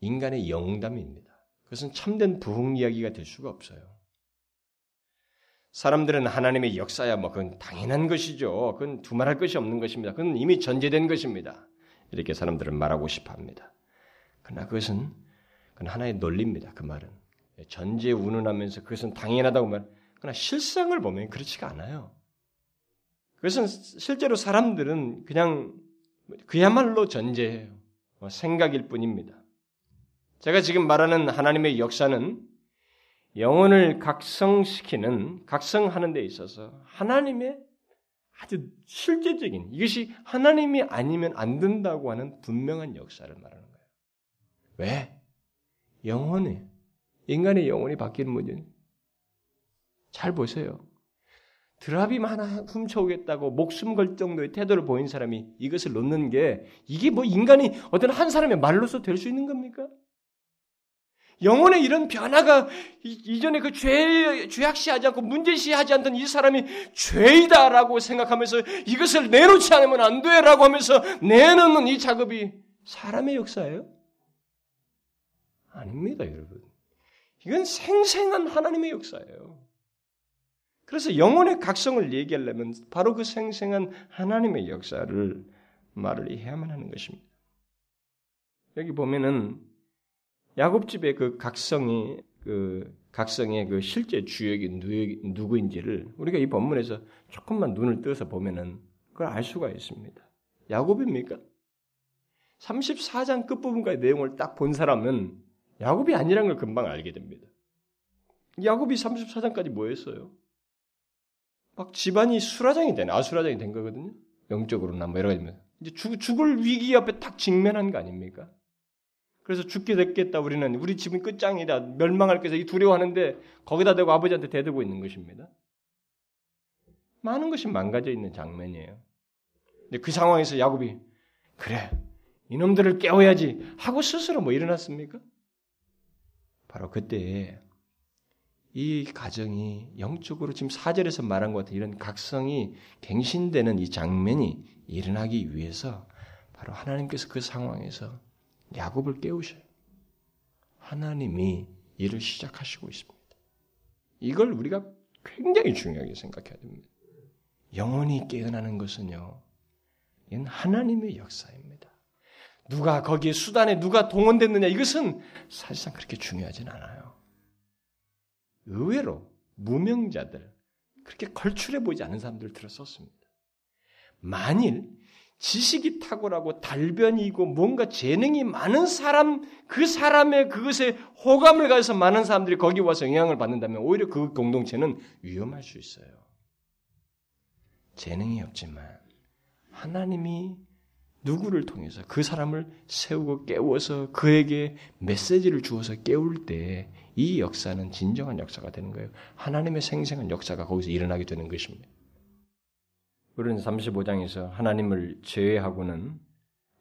인간의 영담입니다. 그것은 참된 부흥 이야기가 될 수가 없어요. 사람들은 하나님의 역사야 뭐 그건 당연한 것이죠. 그건 두말할 것이 없는 것입니다. 그건 이미 전제된 것입니다. 이렇게 사람들은 말하고 싶어 합니다. 그러나 그것은 그건 하나의 논리입니다. 그 말은. 전제 운운하면서 그것은 당연하다고 말. 그러나 실상을 보면 그렇지가 않아요. 그것은 실제로 사람들은 그냥 그야말로 전제예요. 뭐 생각일 뿐입니다. 제가 지금 말하는 하나님의 역사는 영혼을 각성시키는 각성하는 데 있어서 하나님의 아주 실제적인 이것이 하나님이 아니면 안 된다고 하는 분명한 역사를 말하는 거예요. 왜? 영혼이 인간의 영혼이 바뀌는 문제는 잘 보세요. 드라빔 하나 훔쳐오겠다고 목숨 걸 정도의 태도를 보인 사람이 이것을 놓는 게 이게 뭐 인간이 어떤 한 사람의 말로서 될 수 있는 겁니까? 영혼의 이런 변화가 이전에 그 죄, 죄악시하지 않고 문제시하지 않던 이 사람이 죄이다라고 생각하면서 이것을 내놓지 않으면 안 돼라고 하면서 내놓는 이 작업이 사람의 역사예요? 아닙니다, 여러분. 이건 생생한 하나님의 역사예요. 그래서 영혼의 각성을 얘기하려면 바로 그 생생한 하나님의 역사를 말을 해야만 하는 것입니다. 여기 보면은 야곱집의 그 각성이 그 각성의 그 실제 주역이 누구인지를 우리가 이 본문에서 조금만 눈을 떠서 보면은 그걸 알 수가 있습니다. 야곱입니까? 34장 끝부분까지 내용을 딱 본 사람은 야곱이 아니라는 걸 금방 알게 됩니다. 야곱이 34장까지 뭐 했어요? 막 집안이 수라장이 되네. 아수라장이 된 거거든요. 영적으로나 뭐 여러 가지. 이제 죽, 죽을 위기 앞에 딱 직면한 거 아닙니까? 그래서 죽게 됐겠다 우리는 우리 집은 끝장이다 멸망할 것이다 이 두려워하는데 거기다 대고 아버지한테 대들고 있는 것입니다. 많은 것이 망가져 있는 장면이에요. 근데 그 상황에서 야곱이 그래 이놈들을 깨워야지 하고 스스로 뭐 일어났습니까? 바로 그때에 이 가정이 영적으로 지금 사절에서 말한 것 같은 이런 각성이 갱신되는 이 장면이 일어나기 위해서 바로 하나님께서 그 상황에서 야곱을 깨우셔요. 하나님이 일을 시작하시고 있습니다. 이걸 우리가 굉장히 중요하게 생각해야 됩니다. 영혼이 깨어나는 것은요, 이건 하나님의 역사입니다. 누가 거기에 수단에 누가 동원됐느냐 이것은 사실상 그렇게 중요하진 않아요. 의외로 무명자들 그렇게 걸출해 보이지 않은 사람들 들었었습니다. 만일 지식이 탁월하고 달변이고 뭔가 재능이 많은 사람 그 사람의 그것에 호감을 가져서 많은 사람들이 거기 와서 영향을 받는다면 오히려 그 공동체는 위험할 수 있어요. 재능이 없지만 하나님이 누구를 통해서 그 사람을 세우고 깨워서 그에게 메시지를 주어서 깨울 때 이 역사는 진정한 역사가 되는 거예요. 하나님의 생생한 역사가 거기서 일어나게 되는 것입니다. 우리는 35장에서 하나님을 제외하고는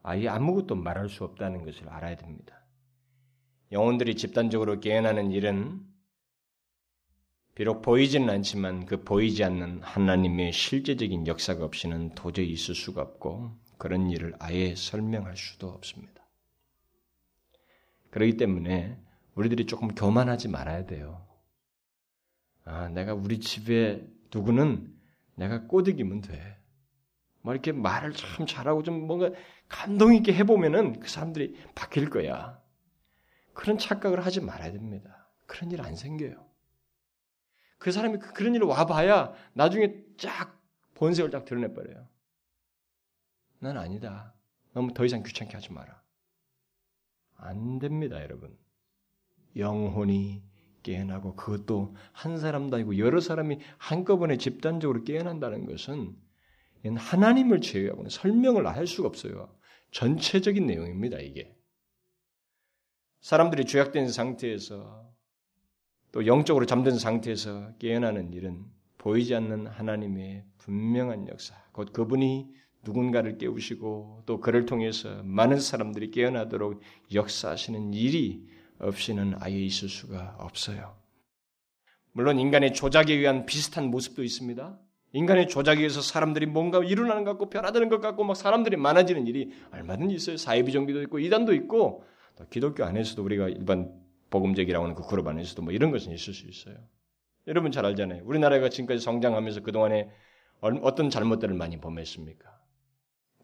아예 아무것도 말할 수 없다는 것을 알아야 됩니다. 영혼들이 집단적으로 깨어나는 일은 비록 보이지는 않지만 그 보이지 않는 하나님의 실제적인 역사가 없이는 도저히 있을 수가 없고 그런 일을 아예 설명할 수도 없습니다. 그렇기 때문에 우리들이 조금 교만하지 말아야 돼요. 아, 내가 우리 집에 누구는 내가 꼬드기면 돼. 뭐 이렇게 말을 참 잘하고 좀 뭔가 감동 있게 해보면은 그 사람들이 바뀔 거야. 그런 착각을 하지 말아야 됩니다. 그런 일 안 생겨요. 그 사람이 그, 그런 일을 와봐야 나중에 쫙 본색을 쫙 드러내버려요. 난 아니다. 너무 더 이상 귀찮게 하지 마라. 안 됩니다, 여러분. 영혼이 깨어나고 그것도 한 사람도 아니고 여러 사람이 한꺼번에 집단적으로 깨어난다는 것은 하나님을 제외하고는 설명을 할 수가 없어요. 전체적인 내용입니다, 이게. 사람들이 죄악된 상태에서 또 영적으로 잠든 상태에서 깨어나는 일은 보이지 않는 하나님의 분명한 역사, 곧 그분이 누군가를 깨우시고 또 그를 통해서 많은 사람들이 깨어나도록 역사하시는 일이 없이는 아예 있을 수가 없어요. 물론 인간의 조작에 의한 비슷한 모습도 있습니다. 인간의 조작에 의해서 사람들이 뭔가 일어나는 것 같고 변화되는 것 같고 막 사람들이 많아지는 일이 얼마든지 있어요. 사회비정비도 있고 이단도 있고 또 기독교 안에서도 우리가 일반 복음적이라고 하는 그 그룹 안에서도 뭐 이런 것은 있을 수 있어요. 여러분 잘 알잖아요. 우리나라가 지금까지 성장하면서 그동안에 어떤 잘못들을 많이 범했습니까?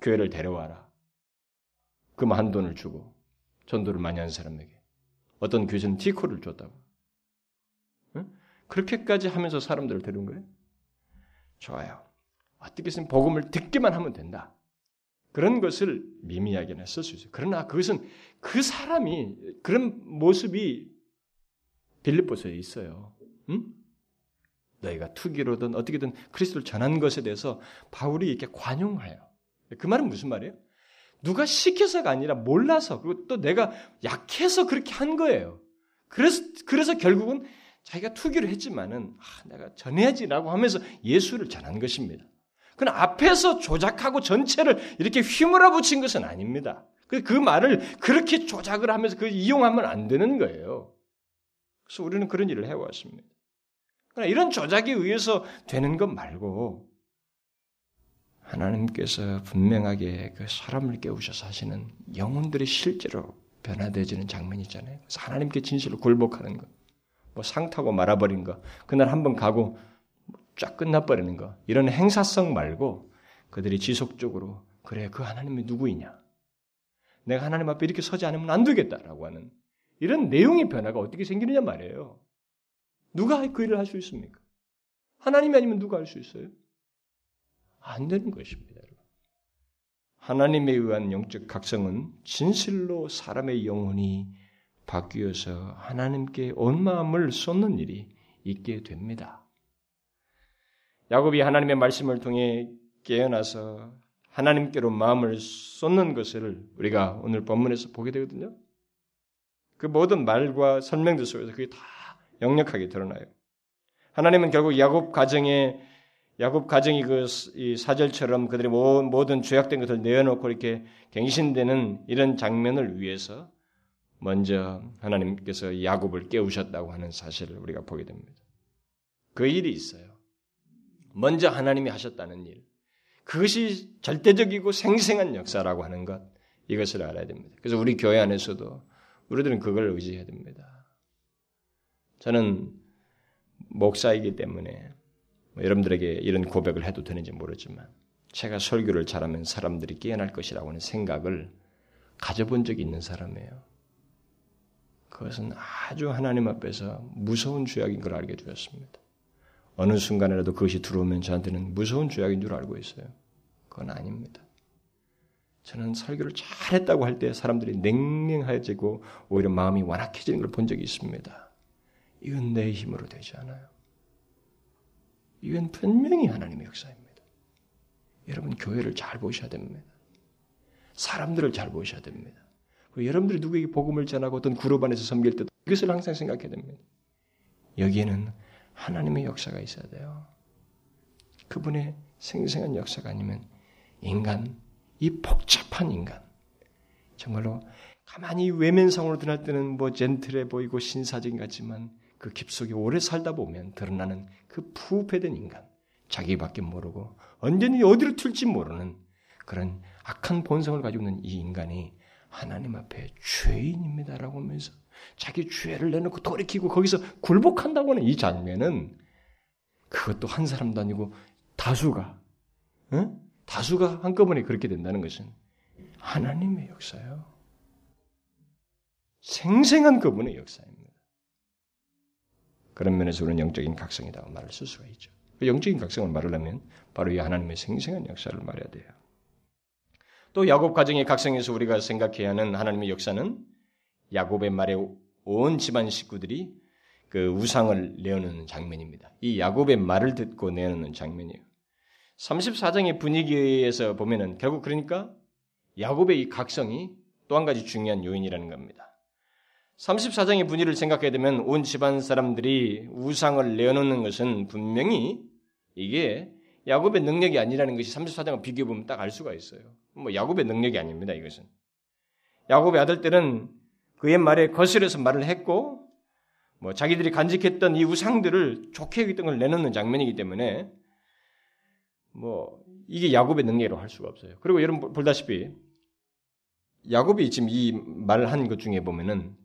교회를 데려와라. 그만 한 돈을 주고 전도를 많이 한 사람에게. 어떤 교수는 티코를 줬다고. 응? 그렇게까지 하면서 사람들을 데려온 거예요? 좋아요. 어떻게 쓰면 복음을 듣기만 하면 된다. 그런 것을 미미하게는 쓸수 있어요. 그러나 그것은 그 사람이 그런 모습이 빌립보서에 있어요. 응? 너희가 투기로든 어떻게든 그리스도를 전한 것에 대해서 바울이 이렇게 관용해요. 그 말은 무슨 말이에요? 누가 시켜서가 아니라 몰라서 그리고 또 내가 약해서 그렇게 한 거예요. 그래서 그래서 결국은 자기가 투기를 했지만은 아, 내가 전해야지라고 하면서 예수를 전한 것입니다. 그러나 앞에서 조작하고 전체를 이렇게 휘몰아 붙인 것은 아닙니다. 그, 그 말을 그렇게 조작을 하면서 그 이용하면 안 되는 거예요. 그래서 우리는 그런 일을 해왔습니다. 그러나 이런 조작에 의해서 되는 것 말고 하나님께서 분명하게 그 사람을 깨우셔서 하시는 영혼들이 실제로 변화되어지는 장면이 있잖아요. 하나님께 진실로 굴복하는 것, 뭐 상타고 말아버린 것, 그날 한번 가고 쫙 끝나버리는 것, 이런 행사성 말고 그들이 지속적으로 그래 그 하나님이 누구이냐? 내가 하나님 앞에 이렇게 서지 않으면 안 되겠다라고 하는 이런 내용의 변화가 어떻게 생기느냐 말이에요. 누가 그 일을 할 수 있습니까? 하나님이 아니면 누가 할 수 있어요? 안 되는 것입니다. 하나님에 의한 영적 각성은 진실로 사람의 영혼이 바뀌어서 하나님께 온 마음을 쏟는 일이 있게 됩니다. 야곱이 하나님의 말씀을 통해 깨어나서 하나님께로 마음을 쏟는 것을 우리가 오늘 본문에서 보게 되거든요. 그 모든 말과 설명들 속에서 그게 다 역력하게 드러나요. 하나님은 결국 야곱 가정에 야곱 가정이 그 사절처럼 그들이 모든 죄악된 것을 내어놓고 이렇게 갱신되는 이런 장면을 위해서 먼저 하나님께서 야곱을 깨우셨다고 하는 사실을 우리가 보게 됩니다. 그 일이 있어요. 먼저 하나님이 하셨다는 일. 그것이 절대적이고 생생한 역사라고 하는 것. 이것을 알아야 됩니다. 그래서 우리 교회 안에서도 우리들은 그걸 의지해야 됩니다. 저는 목사이기 때문에 뭐 여러분들에게 이런 고백을 해도 되는지 모르지만 제가 설교를 잘하면 사람들이 깨어날 것이라고 하는 생각을 가져본 적이 있는 사람이에요. 그것은 아주 하나님 앞에서 무서운 죄악인 걸 알게 되었습니다. 어느 순간이라도 그것이 들어오면 저한테는 무서운 죄악인 줄 알고 있어요. 그건 아닙니다. 저는 설교를 잘했다고 할 때 사람들이 냉랭해지고 오히려 마음이 완악해지는 걸 본 적이 있습니다. 이건 내 힘으로 되지 않아요. 이건 분명히 하나님의 역사입니다. 여러분 교회를 잘 보셔야 됩니다. 사람들을 잘 보셔야 됩니다. 여러분들이 누구에게 복음을 전하고 어떤 그룹 안에서 섬길 때도 이것을 항상 생각해야 됩니다. 여기에는 하나님의 역사가 있어야 돼요. 그분의 생생한 역사가 아니면 인간, 이 복잡한 인간, 정말로 가만히 외면상으로 드러날 때는 뭐 젠틀해 보이고 신사적인 같지만 그 깊숙이 오래 살다 보면 드러나는 그 부패된 인간, 자기밖에 모르고 언제니 어디로 튈지 모르는 그런 악한 본성을 가지고 있는 이 인간이 하나님 앞에 죄인입니다라고 하면서 자기 죄를 내놓고 돌이키고 거기서 굴복한다고 하는 이 장면은 그것도 한 사람도 아니고 다수가 응? 다수가 한꺼번에 그렇게 된다는 것은 하나님의 역사예요. 생생한 그분의 역사입니다. 그런 면에서 우리는 영적인 각성이라고 말을 쓸 수가 있죠. 그 영적인 각성을 말하려면 바로 이 하나님의 생생한 역사를 말해야 돼요. 또 야곱 가정의 각성에서 우리가 생각해야 하는 하나님의 역사는 야곱의 말에 온 집안 식구들이 그 우상을 내어놓는 장면입니다. 이 야곱의 말을 듣고 내어놓는 장면이에요. 34장의 분위기에서 보면은 결국 그러니까 야곱의 이 각성이 또 한 가지 중요한 요인이라는 겁니다. 34장의 분위기를 생각하게 되면 온 집안 사람들이 우상을 내어놓는 것은 분명히 이게 야곱의 능력이 아니라는 것이 34장을 비교해 보면 딱 알 수가 있어요. 뭐 야곱의 능력이 아닙니다. 이것은 야곱의 아들들은 그의 말에 거슬려서 말을 했고 뭐 자기들이 간직했던 이 우상들을 좋게 여겼던 걸 내놓는 장면이기 때문에 뭐 이게 야곱의 능력이라고 할 수가 없어요. 그리고 여러분 볼다시피 야곱이 지금 이 말을 한 것 중에 보면은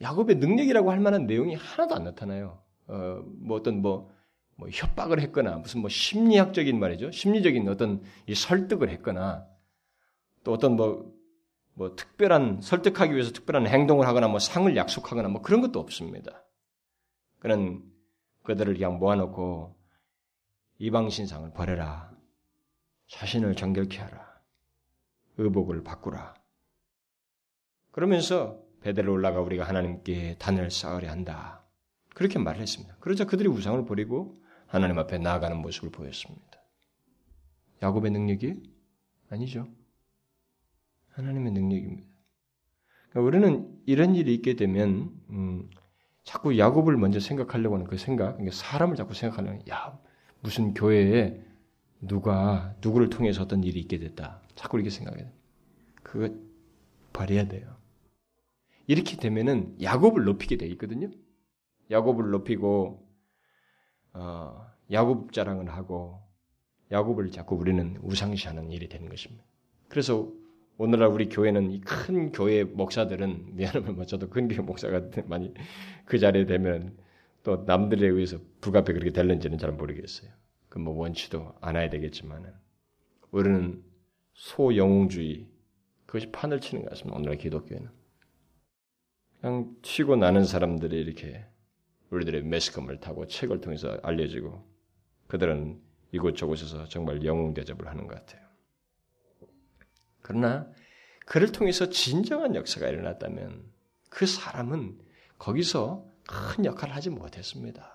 야곱의 능력이라고 할 만한 내용이 하나도 안 나타나요. 어, 뭐 어떤 뭐, 뭐 협박을 했거나 무슨 뭐 심리학적인 말이죠. 심리적인 어떤 이 설득을 했거나 또 어떤 뭐, 뭐 특별한 설득하기 위해서 특별한 행동을 하거나 뭐 상을 약속하거나 뭐 그런 것도 없습니다. 그는 그들을 그냥 모아놓고 이방신상을 버려라. 자신을 정결케 하라. 의복을 바꾸라. 그러면서 베델로 올라가 우리가 하나님께 단을 쌓으려 한다. 그렇게 말을 했습니다. 그러자 그들이 우상을 버리고 하나님 앞에 나아가는 모습을 보였습니다. 야곱의 능력이 아니죠. 하나님의 능력입니다. 그러니까 우리는 이런 일이 있게 되면 음, 자꾸 야곱을 먼저 생각하려고 하는 그 생각, 그러니까 사람을 자꾸 생각하려는 야 무슨 교회에 누가 누구를 통해서 어떤 일이 있게 됐다. 자꾸 이렇게 생각해요. 그거 버려야 돼요. 이렇게 되면은 야곱을 높이게 돼 있거든요. 야곱을 높이고 어, 야곱 자랑을 하고 야곱을 자꾸 우리는 우상시하는 일이 되는 것입니다. 그래서 오늘날 우리 교회는 이 큰 교회 목사들은 (laughs) 미안하면 뭐 저도 큰 교회 목사가 많이 그 자리에 되면 또 남들에 의해서 불가피하게 그렇게 될는지는 잘 모르겠어요. 그 뭐 원치도 않아야 되겠지만은 우리는 소영웅주의 그것이 판을 치는 것 같습니다. 오늘날 기독교에는 그냥 치고 나는 사람들이 이렇게 우리들의 매스컴을 타고 책을 통해서 알려지고 그들은 이곳저곳에서 정말 영웅 대접을 하는 것 같아요. 그러나 그를 통해서 진정한 역사가 일어났다면 그 사람은 거기서 큰 역할을 하지 못했습니다.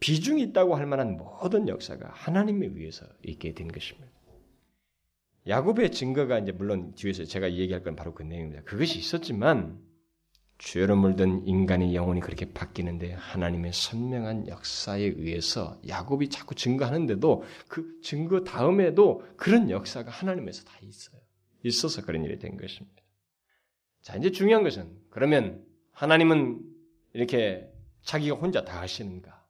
비중이 있다고 할 만한 모든 역사가 하나님에 의해서 있게 된 것입니다. 야곱의 증거가 이제 물론 뒤에서 제가 얘기할 건 바로 그 내용입니다. 그것이 있었지만 죄로 물든 인간의 영혼이 그렇게 바뀌는데 하나님의 선명한 역사에 의해서 야곱이 자꾸 증거하는데도 그 증거 다음에도 그런 역사가 하나님에서 다 있어요. 있어서 그런 일이 된 것입니다. 자, 이제 중요한 것은 그러면 하나님은 이렇게 자기가 혼자 다 하시는가?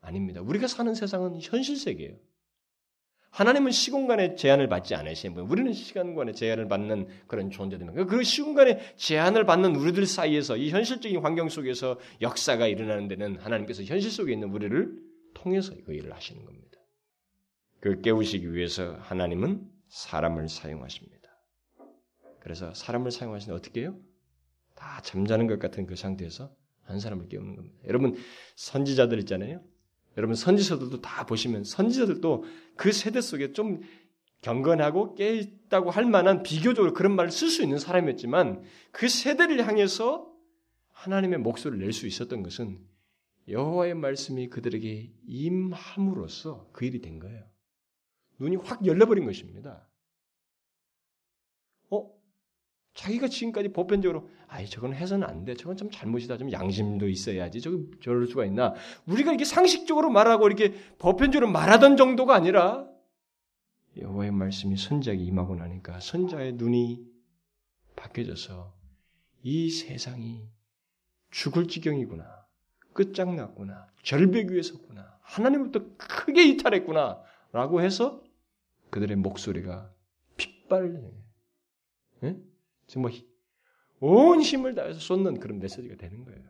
아닙니다. 우리가 사는 세상은 현실 세계예요. 하나님은 시공간의 제한을 받지 않으시는 분. 우리는 시간관의 제한을 받는 그런 존재들입니다. 그 시공간의 제한을 받는 우리들 사이에서 이 현실적인 환경 속에서 역사가 일어나는 데는 하나님께서 현실 속에 있는 우리를 통해서 그 일을 하시는 겁니다. 그 깨우시기 위해서 하나님은 사람을 사용하십니다. 그래서 사람을 사용하시는 어떻게 해요? 다 잠자는 것 같은 그 상태에서 한 사람을 깨우는 겁니다. 여러분 선지자들 있잖아요. 여러분 선지서들도 다 보시면 선지자들도 그 세대 속에 좀 경건하고 깨 있다고 할 만한 비교적으로 그런 말을 쓸 수 있는 사람이었지만 그 세대를 향해서 하나님의 목소리를 낼 수 있었던 것은 여호와의 말씀이 그들에게 임함으로써 그 일이 된 거예요. 눈이 확 열려버린 것입니다. 어? 자기가 지금까지 보편적으로 아이 저건 해서는 안 돼. 저건 좀 잘못이다. 좀 양심도 있어야지. 저거 저럴 수가 있나? 우리가 이게 상식적으로 말하고 이렇게 보편적으로 말하던 정도가 아니라 여호와의 말씀이 선자에게 임하고 나니까 선자의 눈이 바뀌어져서 이 세상이 죽을 지경이구나. 끝장났구나. 절벽 위에 섰구나. 하나님부터 크게 이탈했구나. 라고 해서 그들의 목소리가 핏발을 예? 정말 온 힘을 다해서 쏟는 그런 메시지가 되는 거예요.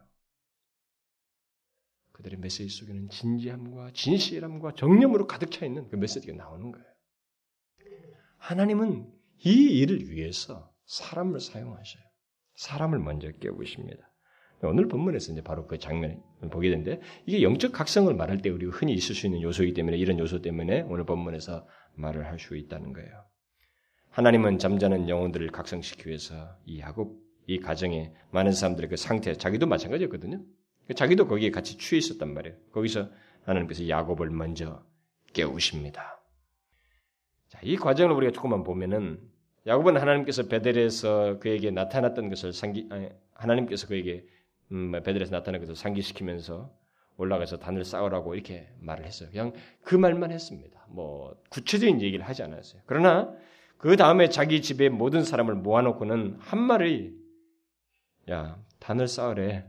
그들의 메시지 속에는 진지함과 진실함과 정념으로 가득 차 있는 그 메시지가 나오는 거예요. 하나님은 이 일을 위해서 사람을 사용하셔요. 사람을 먼저 깨우십니다. 오늘 본문에서 이제 바로 그 장면을 보게 되는데 이게 영적 각성을 말할 때 우리가 흔히 있을 수 있는 요소이기 때문에 이런 요소 때문에 오늘 본문에서 말을 할 수 있다는 거예요. 하나님은 잠자는 영혼들을 각성시키기 위해서 이 야곱 이 가정에 많은 사람들의 그 상태 자기도 마찬가지였거든요. 자기도 거기에 같이 취해 있었단 말이에요. 거기서 하나님께서 야곱을 먼저 깨우십니다. 자, 이 과정을 우리가 조금만 보면은 야곱은 하나님께서 베델에서 그에게 나타났던 것을 상기 아니, 하나님께서 그에게 음, 베델에서 나타난 것을 상기시키면서 올라가서 단을 쌓으라고 이렇게 말을 했어요. 그냥 그 말만 했습니다. 뭐 구체적인 얘기를 하지 않았어요. 그러나 그 다음에 자기 집에 모든 사람을 모아놓고는 한 말이 야 단을 쌓으래,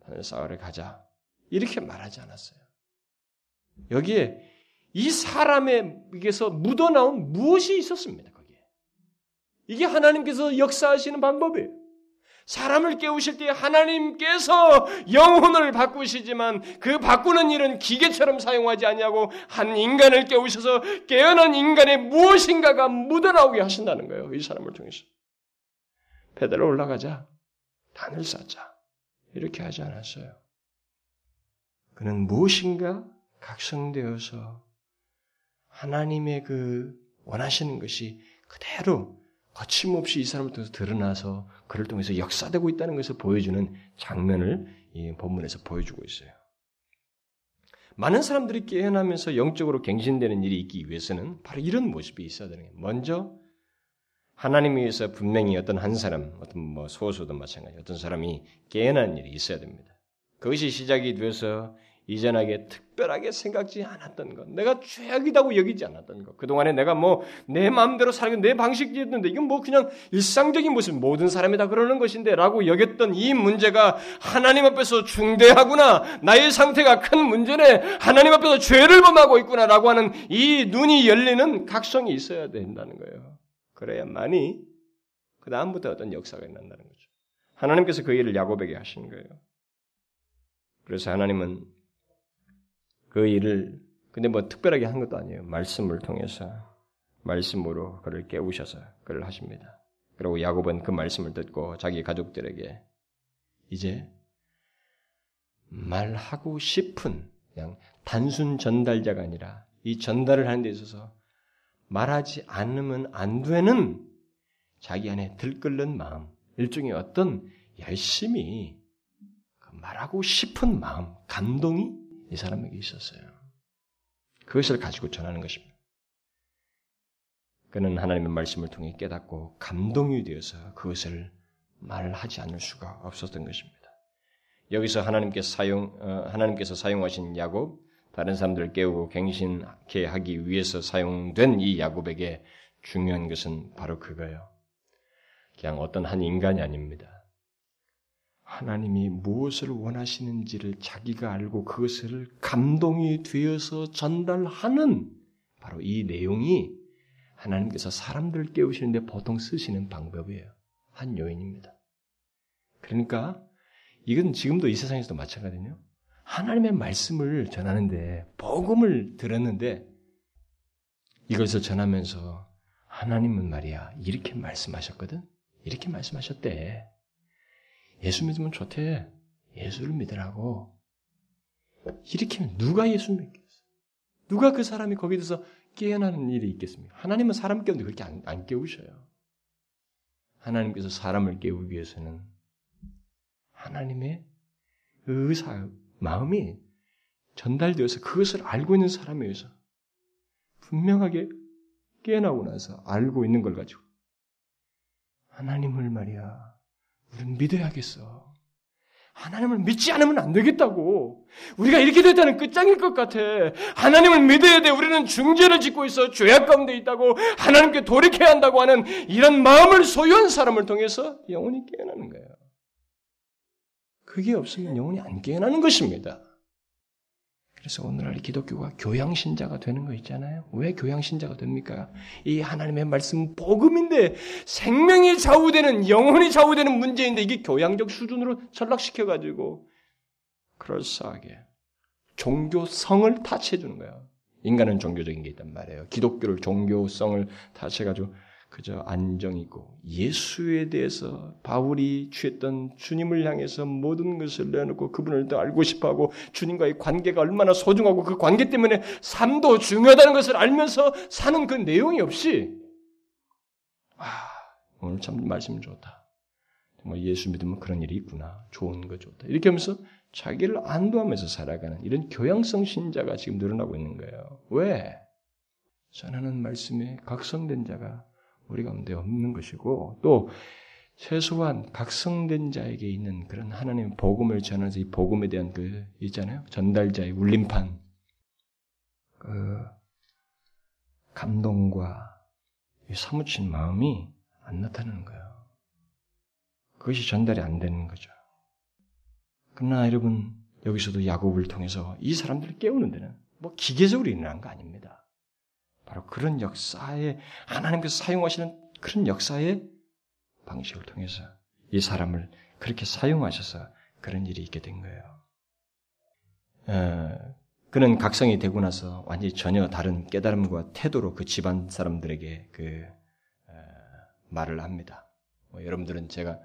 단을 쌓으래 가자 이렇게 말하지 않았어요. 여기에 이 사람에게서 묻어나온 무엇이 있었습니다. 거기에 이게 하나님께서 역사하시는 방법이에요. 사람을 깨우실 때 하나님께서 영혼을 바꾸시지만 그 바꾸는 일은 기계처럼 사용하지 아니하고 한 인간을 깨우셔서 깨어난 인간의 무엇인가가 묻어나오게 하신다는 거예요. 이 사람을 통해서. 페달로 올라가자. 단을 쌓자. 이렇게 하지 않았어요. 그는 무엇인가 각성되어서 하나님의 그 원하시는 것이 그대로 거침없이 이 사람을 통해서 드러나서 그를 통해서 역사되고 있다는 것을 보여주는 장면을 이 본문에서 보여주고 있어요. 많은 사람들이 깨어나면서 영적으로 갱신되는 일이 있기 위해서는 바로 이런 모습이 있어야 되는 거예요. 먼저 하나님 위해서 분명히 어떤 한 사람, 어떤 뭐 소수도 마찬가지, 어떤 사람이 깨어난 일이 있어야 됩니다. 그것이 시작이 되어서 이전하게 특별하게 생각지 않았던 것, 내가 죄악이라고 여기지 않았던 것, 그동안에 내가 뭐 내 마음대로 살고 내 방식이었는데 이건 뭐 그냥 일상적인 모습, 모든 사람이 다 그러는 것인데 라고 여겼던 이 문제가 하나님 앞에서 중대하구나, 나의 상태가 큰 문제네, 하나님 앞에서 죄를 범하고 있구나 라고 하는 이 눈이 열리는 각성이 있어야 된다는 거예요. 그래야만이 그 다음부터 어떤 역사가 일어난다는 거죠. 하나님께서 그 일을 야곱에게 하신 거예요. 그래서 하나님은 그 일을 근데 뭐 특별하게 한 것도 아니에요. 말씀을 통해서 말씀으로 그를 깨우셔서 그를 하십니다. 그리고 야곱은 그 말씀을 듣고 자기 가족들에게 이제 말하고 싶은 그냥 단순 전달자가 아니라 이 전달을 하는 데 있어서 말하지 않으면 안 되는 자기 안에 들끓는 마음, 일종의 어떤 열심히 그 말하고 싶은 마음, 감동이 이 사람에게 있었어요. 그것을 가지고 전하는 것입니다. 그는 하나님의 말씀을 통해 깨닫고 감동이 되어서 그것을 말하지 않을 수가 없었던 것입니다. 여기서 하나님께서 사용 어, 하나님께서 사용하신 야곱 다른 사람들을 깨우고 갱신케 하기 위해서 사용된 이 야곱에게 중요한 것은 바로 그거예요. 그냥 어떤 한 인간이 아닙니다. 하나님이 무엇을 원하시는지를 자기가 알고 그것을 감동이 되어서 전달하는 바로 이 내용이 하나님께서 사람들을 깨우시는데 보통 쓰시는 방법이에요. 한 요인입니다. 그러니까 이건 지금도 이 세상에서도 마찬가지거든요. 하나님의 말씀을 전하는데 복음을 들었는데 이것을 전하면서 하나님은 말이야 이렇게 말씀하셨거든. 이렇게 말씀하셨대. 예수 믿으면 좋대. 예수를 믿으라고. 이렇게 누가 예수 믿겠어? 누가 그 사람이 거기에 대해서 깨어나는 일이 있겠습니까? 하나님은 사람 깨우는데 그렇게 안, 안 깨우셔요. 하나님께서 사람을 깨우기 위해서는 하나님의 의사, 마음이 전달되어서 그것을 알고 있는 사람에 의해서 분명하게 깨어나고 나서 알고 있는 걸 가지고 하나님을 말이야 우리는 믿어야겠어. 하나님을 믿지 않으면 안 되겠다고. 우리가 이렇게 됐다는 끝장일 것 같아. 하나님을 믿어야 돼. 우리는 중죄를 짓고 있어. 죄악 가운데 있다고. 하나님께 돌이켜야 한다고 하는 이런 마음을 소유한 사람을 통해서 영혼이 깨어나는 거예요. 그게 없으면 영혼이 안 깨어나는 것입니다. 그래서 오늘날 기독교가 교양신자가 되는 거 있잖아요. 왜 교양신자가 됩니까? 이 하나님의 말씀 복음인데 생명이 좌우되는 영혼이 좌우되는 문제인데 이게 교양적 수준으로 전락시켜가지고 그럴싸하게 종교성을 타치해 주는 거예요. 인간은 종교적인 게 있단 말이에요. 기독교를 종교성을 타치해가지고 그저 안정이고 예수에 대해서 바울이 취했던 주님을 향해서 모든 것을 내놓고 그분을 더 알고 싶어하고 주님과의 관계가 얼마나 소중하고 그 관계 때문에 삶도 중요하다는 것을 알면서 사는 그 내용이 없이 아 오늘 참 말씀 좋다. 정말 예수 믿으면 그런 일이 있구나. 좋은 거 좋다. 이렇게 하면서 자기를 안도하면서 살아가는 이런 교양성 신자가 지금 늘어나고 있는 거예요. 왜? 전하는 말씀에 각성된 자가 우리 가운데 없는 것이고 또 최소한 각성된 자에게 있는 그런 하나님의 복음을 전하면서 이 복음에 대한 그 있잖아요 전달자의 울림판 그 감동과 사무친 마음이 안 나타나는 거예요. 그것이 전달이 안 되는 거죠. 그러나 여러분 여기서도 야곱을 통해서 이 사람들을 깨우는 데는 뭐 기계적으로 일어난 거 아닙니다. 바로 그런 역사에 하나님께서 사용하시는 그런 역사의 방식을 통해서 이 사람을 그렇게 사용하셔서 그런 일이 있게 된 거예요. 어, 그는 각성이 되고 나서 완전히 전혀 다른 깨달음과 태도로 그 집안 사람들에게 그 어, 말을 합니다. 뭐 여러분들은 제가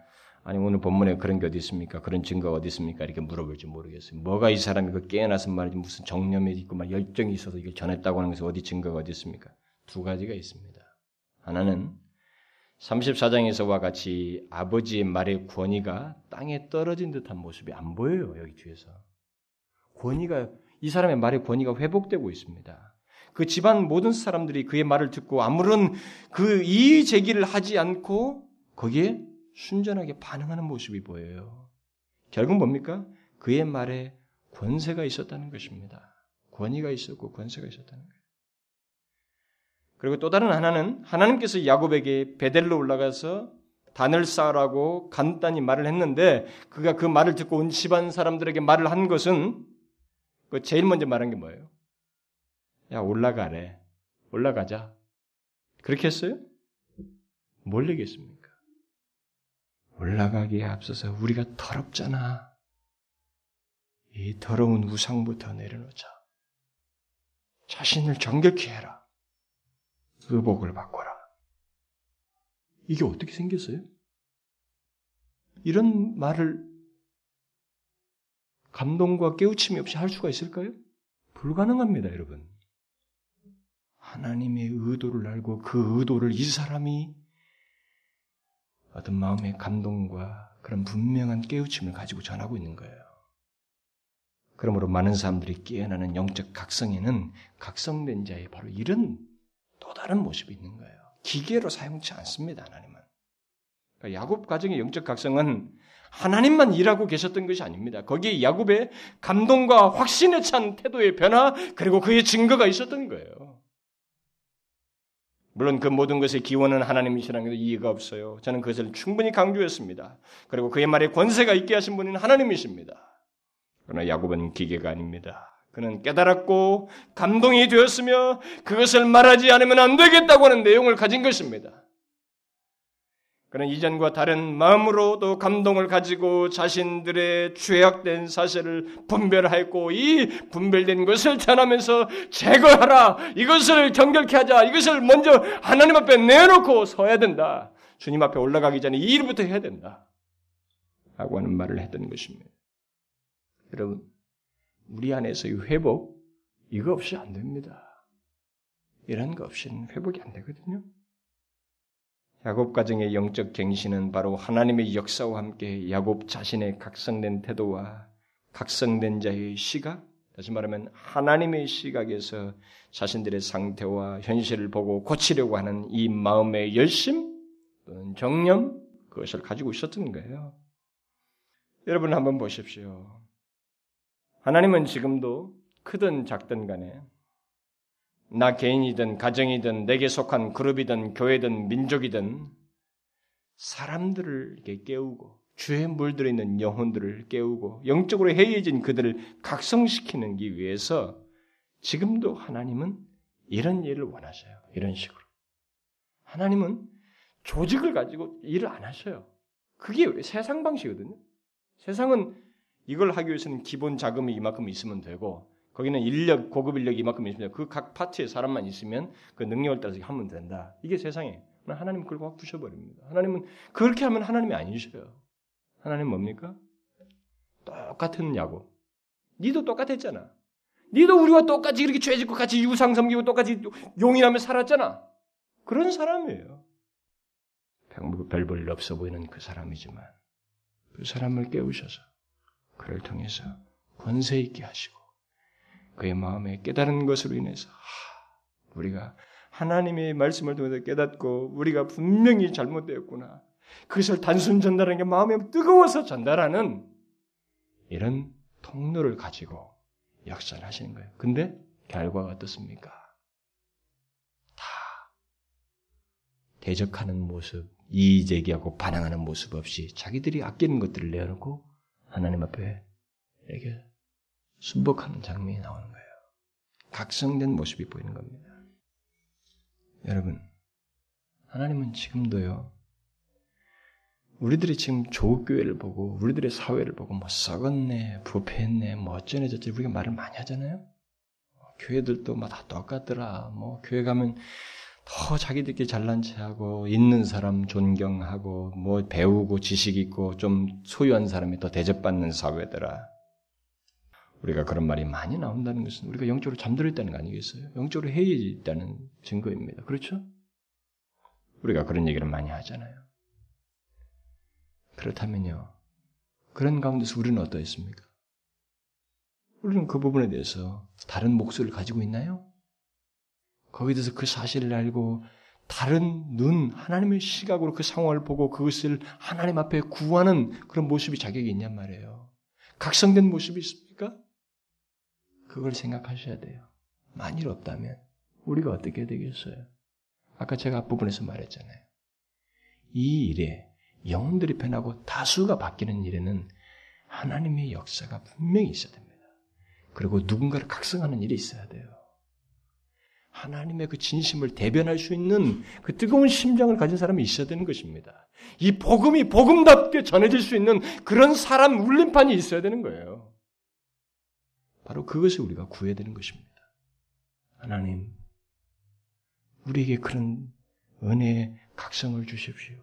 아니 오늘 본문에 그런 게 어디 있습니까? 그런 증거가 어디 있습니까? 이렇게 물어볼지 모르겠어요. 뭐가 이 사람이 그 깨어나서 말이지 무슨 정념이 있고 막 열정이 있어서 이걸 전했다고 하는 것이 어디 증거가 어디 있습니까? 두 가지가 있습니다. 하나는 34장에서와 같이 아버지의 말의 권위가 땅에 떨어진 듯한 모습이 안 보여요. 여기 뒤에서. 권위가 이 사람의 말의 권위가 회복되고 있습니다. 그 집안 모든 사람들이 그의 말을 듣고 아무런 그 이의 제기를 하지 않고 거기에 순전하게 반응하는 모습이 보여요. 결국 뭡니까? 그의 말에 권세가 있었다는 것입니다. 권위가 있었고 권세가 있었다는 거예요. 그리고 또 다른 하나는 하나님께서 야곱에게 베델로 올라가서 단을 쌓으라고 간단히 말을 했는데 그가 그 말을 듣고 온 집안 사람들에게 말을 한 것은 그 제일 먼저 말한 게 뭐예요? 야 올라가래. 올라가자. 그렇게 했어요? 뭘 얘기했습니까? 올라가기에 앞서서 우리가 더럽잖아. 이 더러운 우상부터 내려놓자. 자신을 정결케 해라. 의복을 바꿔라. 이게 어떻게 생겼어요? 이런 말을 감동과 깨우침이 없이 할 수가 있을까요? 불가능합니다, 여러분. 하나님의 의도를 알고 그 의도를 이 사람이 어떤 마음의 감동과 그런 분명한 깨우침을 가지고 전하고 있는 거예요. 그러므로 많은 사람들이 깨어나는 영적 각성에는 각성된 자의 바로 이런 또 다른 모습이 있는 거예요. 기계로 사용치 않습니다, 하나님은. 그러니까 야곱 가정의 영적 각성은 하나님만 일하고 계셨던 것이 아닙니다. 거기에 야곱의 감동과 확신에 찬 태도의 변화, 그리고 그의 증거가 있었던 거예요. 물론 그 모든 것의 기원은 하나님이시라는 게 이해가 없어요. 저는 그것을 충분히 강조했습니다. 그리고 그의 말에 권세가 있게 하신 분은 하나님이십니다. 그러나 야곱은 기계가 아닙니다. 그는 깨달았고 감동이 되었으며 그것을 말하지 않으면 안 되겠다고 하는 내용을 가진 것입니다. 그는 이전과 다른 마음으로도 감동을 가지고 자신들의 죄악된 사실을 분별하였고 이 분별된 것을 전하면서 제거하라. 이것을 경결케 하자. 이것을 먼저 하나님 앞에 내놓고 서야 된다. 주님 앞에 올라가기 전에 이 일부터 해야 된다. 라고 하는 말을 했던 것입니다. 여러분 우리 안에서의 회복 이거 없이 안 됩니다. 이런 거 없이는 회복이 안 되거든요 야곱 가정의 영적 갱신은 바로 하나님의 역사와 함께 야곱 자신의 각성된 태도와 각성된 자의 시각, 다시 말하면 하나님의 시각에서 자신들의 상태와 현실을 보고 고치려고 하는 이 마음의 열심 또는 정념 그것을 가지고 있었던 거예요. 여러분 한번 보십시오. 하나님은 지금도 크든 작든 간에 나 개인이든 가정이든 내게 속한 그룹이든 교회든 민족이든 사람들을 깨우고 주에 물들어 있는 영혼들을 깨우고 영적으로 해이해진 그들을 각성시키는 기 위해서 지금도 하나님은 이런 일을 원하셔요. 이런 식으로. 하나님은 조직을 가지고 일을 안 하셔요. 그게 세상 방식이거든요. 세상은 이걸 하기 위해서는 기본 자금이 이만큼 있으면 되고 거기는 인력, 고급 인력이 이만큼 있습니다. 그 각 파트에 사람만 있으면 그 능력을 따라서 하면 된다. 이게 세상에. 하나님 그걸 확 부셔버립니다. 하나님은 그렇게 하면 하나님이 아니셔요. 하나님 뭡니까? 똑같은 야곱. 니도 똑같았잖아. 니도 우리와 똑같이 이렇게 죄 짓고 같이 유상 섬기고 똑같이 용인하며 살았잖아. 그런 사람이에요. 별볼일 없어 보이는 그 사람이지만 그 사람을 깨우셔서 그를 통해서 권세 있게 하시고 그의 마음에 깨달은 것으로 인해서 우리가 하나님의 말씀을 통해서 깨닫고 우리가 분명히 잘못되었구나. 그것을 단순 전달하는 게 마음에 뜨거워서 전달하는 이런 통로를 가지고 역사를 하시는 거예요. 근데 결과가 어떻습니까? 다 대적하는 모습, 이의 제기하고 반항하는 모습 없이 자기들이 아끼는 것들을 내어놓고 하나님 앞에 이렇게 순복하는 장면이 나오는 거예요. 각성된 모습이 보이는 겁니다. 여러분, 하나님은 지금도요, 우리들이 지금 조교회를 보고, 우리들의 사회를 보고, 뭐 썩었네, 부패했네, 뭐 어쩌네 저쩌네, 우리가 말을 많이 하잖아요? 교회들도 뭐다 똑같더라. 뭐 교회 가면 더 자기들끼리 잘난 체하고 있는 사람 존경하고 뭐 배우고 지식 있고 좀 소유한 사람이 더 대접받는 사회더라. 우리가 그런 말이 많이 나온다는 것은 우리가 영적으로 잠들어 있다는 거 아니겠어요? 영적으로 해이해 있다는 증거입니다. 그렇죠? 우리가 그런 얘기를 많이 하잖아요. 그렇다면요. 그런 가운데서 우리는 어떠했습니까? 우리는 그 부분에 대해서 다른 목소리를 가지고 있나요? 거기에 대해서 그 사실을 알고 다른 눈, 하나님의 시각으로 그 상황을 보고 그것을 하나님 앞에 구하는 그런 모습이 자격이 있냔 말이에요. 각성된 모습이 있습니까? 그걸 생각하셔야 돼요. 만일 없다면 우리가 어떻게 되겠어요? 아까 제가 앞부분에서 말했잖아요. 이 일에 영혼들이 변하고 다수가 바뀌는 일에는 하나님의 역사가 분명히 있어야 됩니다. 그리고 누군가를 각성하는 일이 있어야 돼요. 하나님의 그 진심을 대변할 수 있는 그 뜨거운 심장을 가진 사람이 있어야 되는 것입니다. 이 복음이 복음답게 전해질 수 있는 그런 사람 울림판이 있어야 되는 거예요. 바로 그것을 우리가 구해야 되는 것입니다. 하나님, 우리에게 그런 은혜의 각성을 주십시오.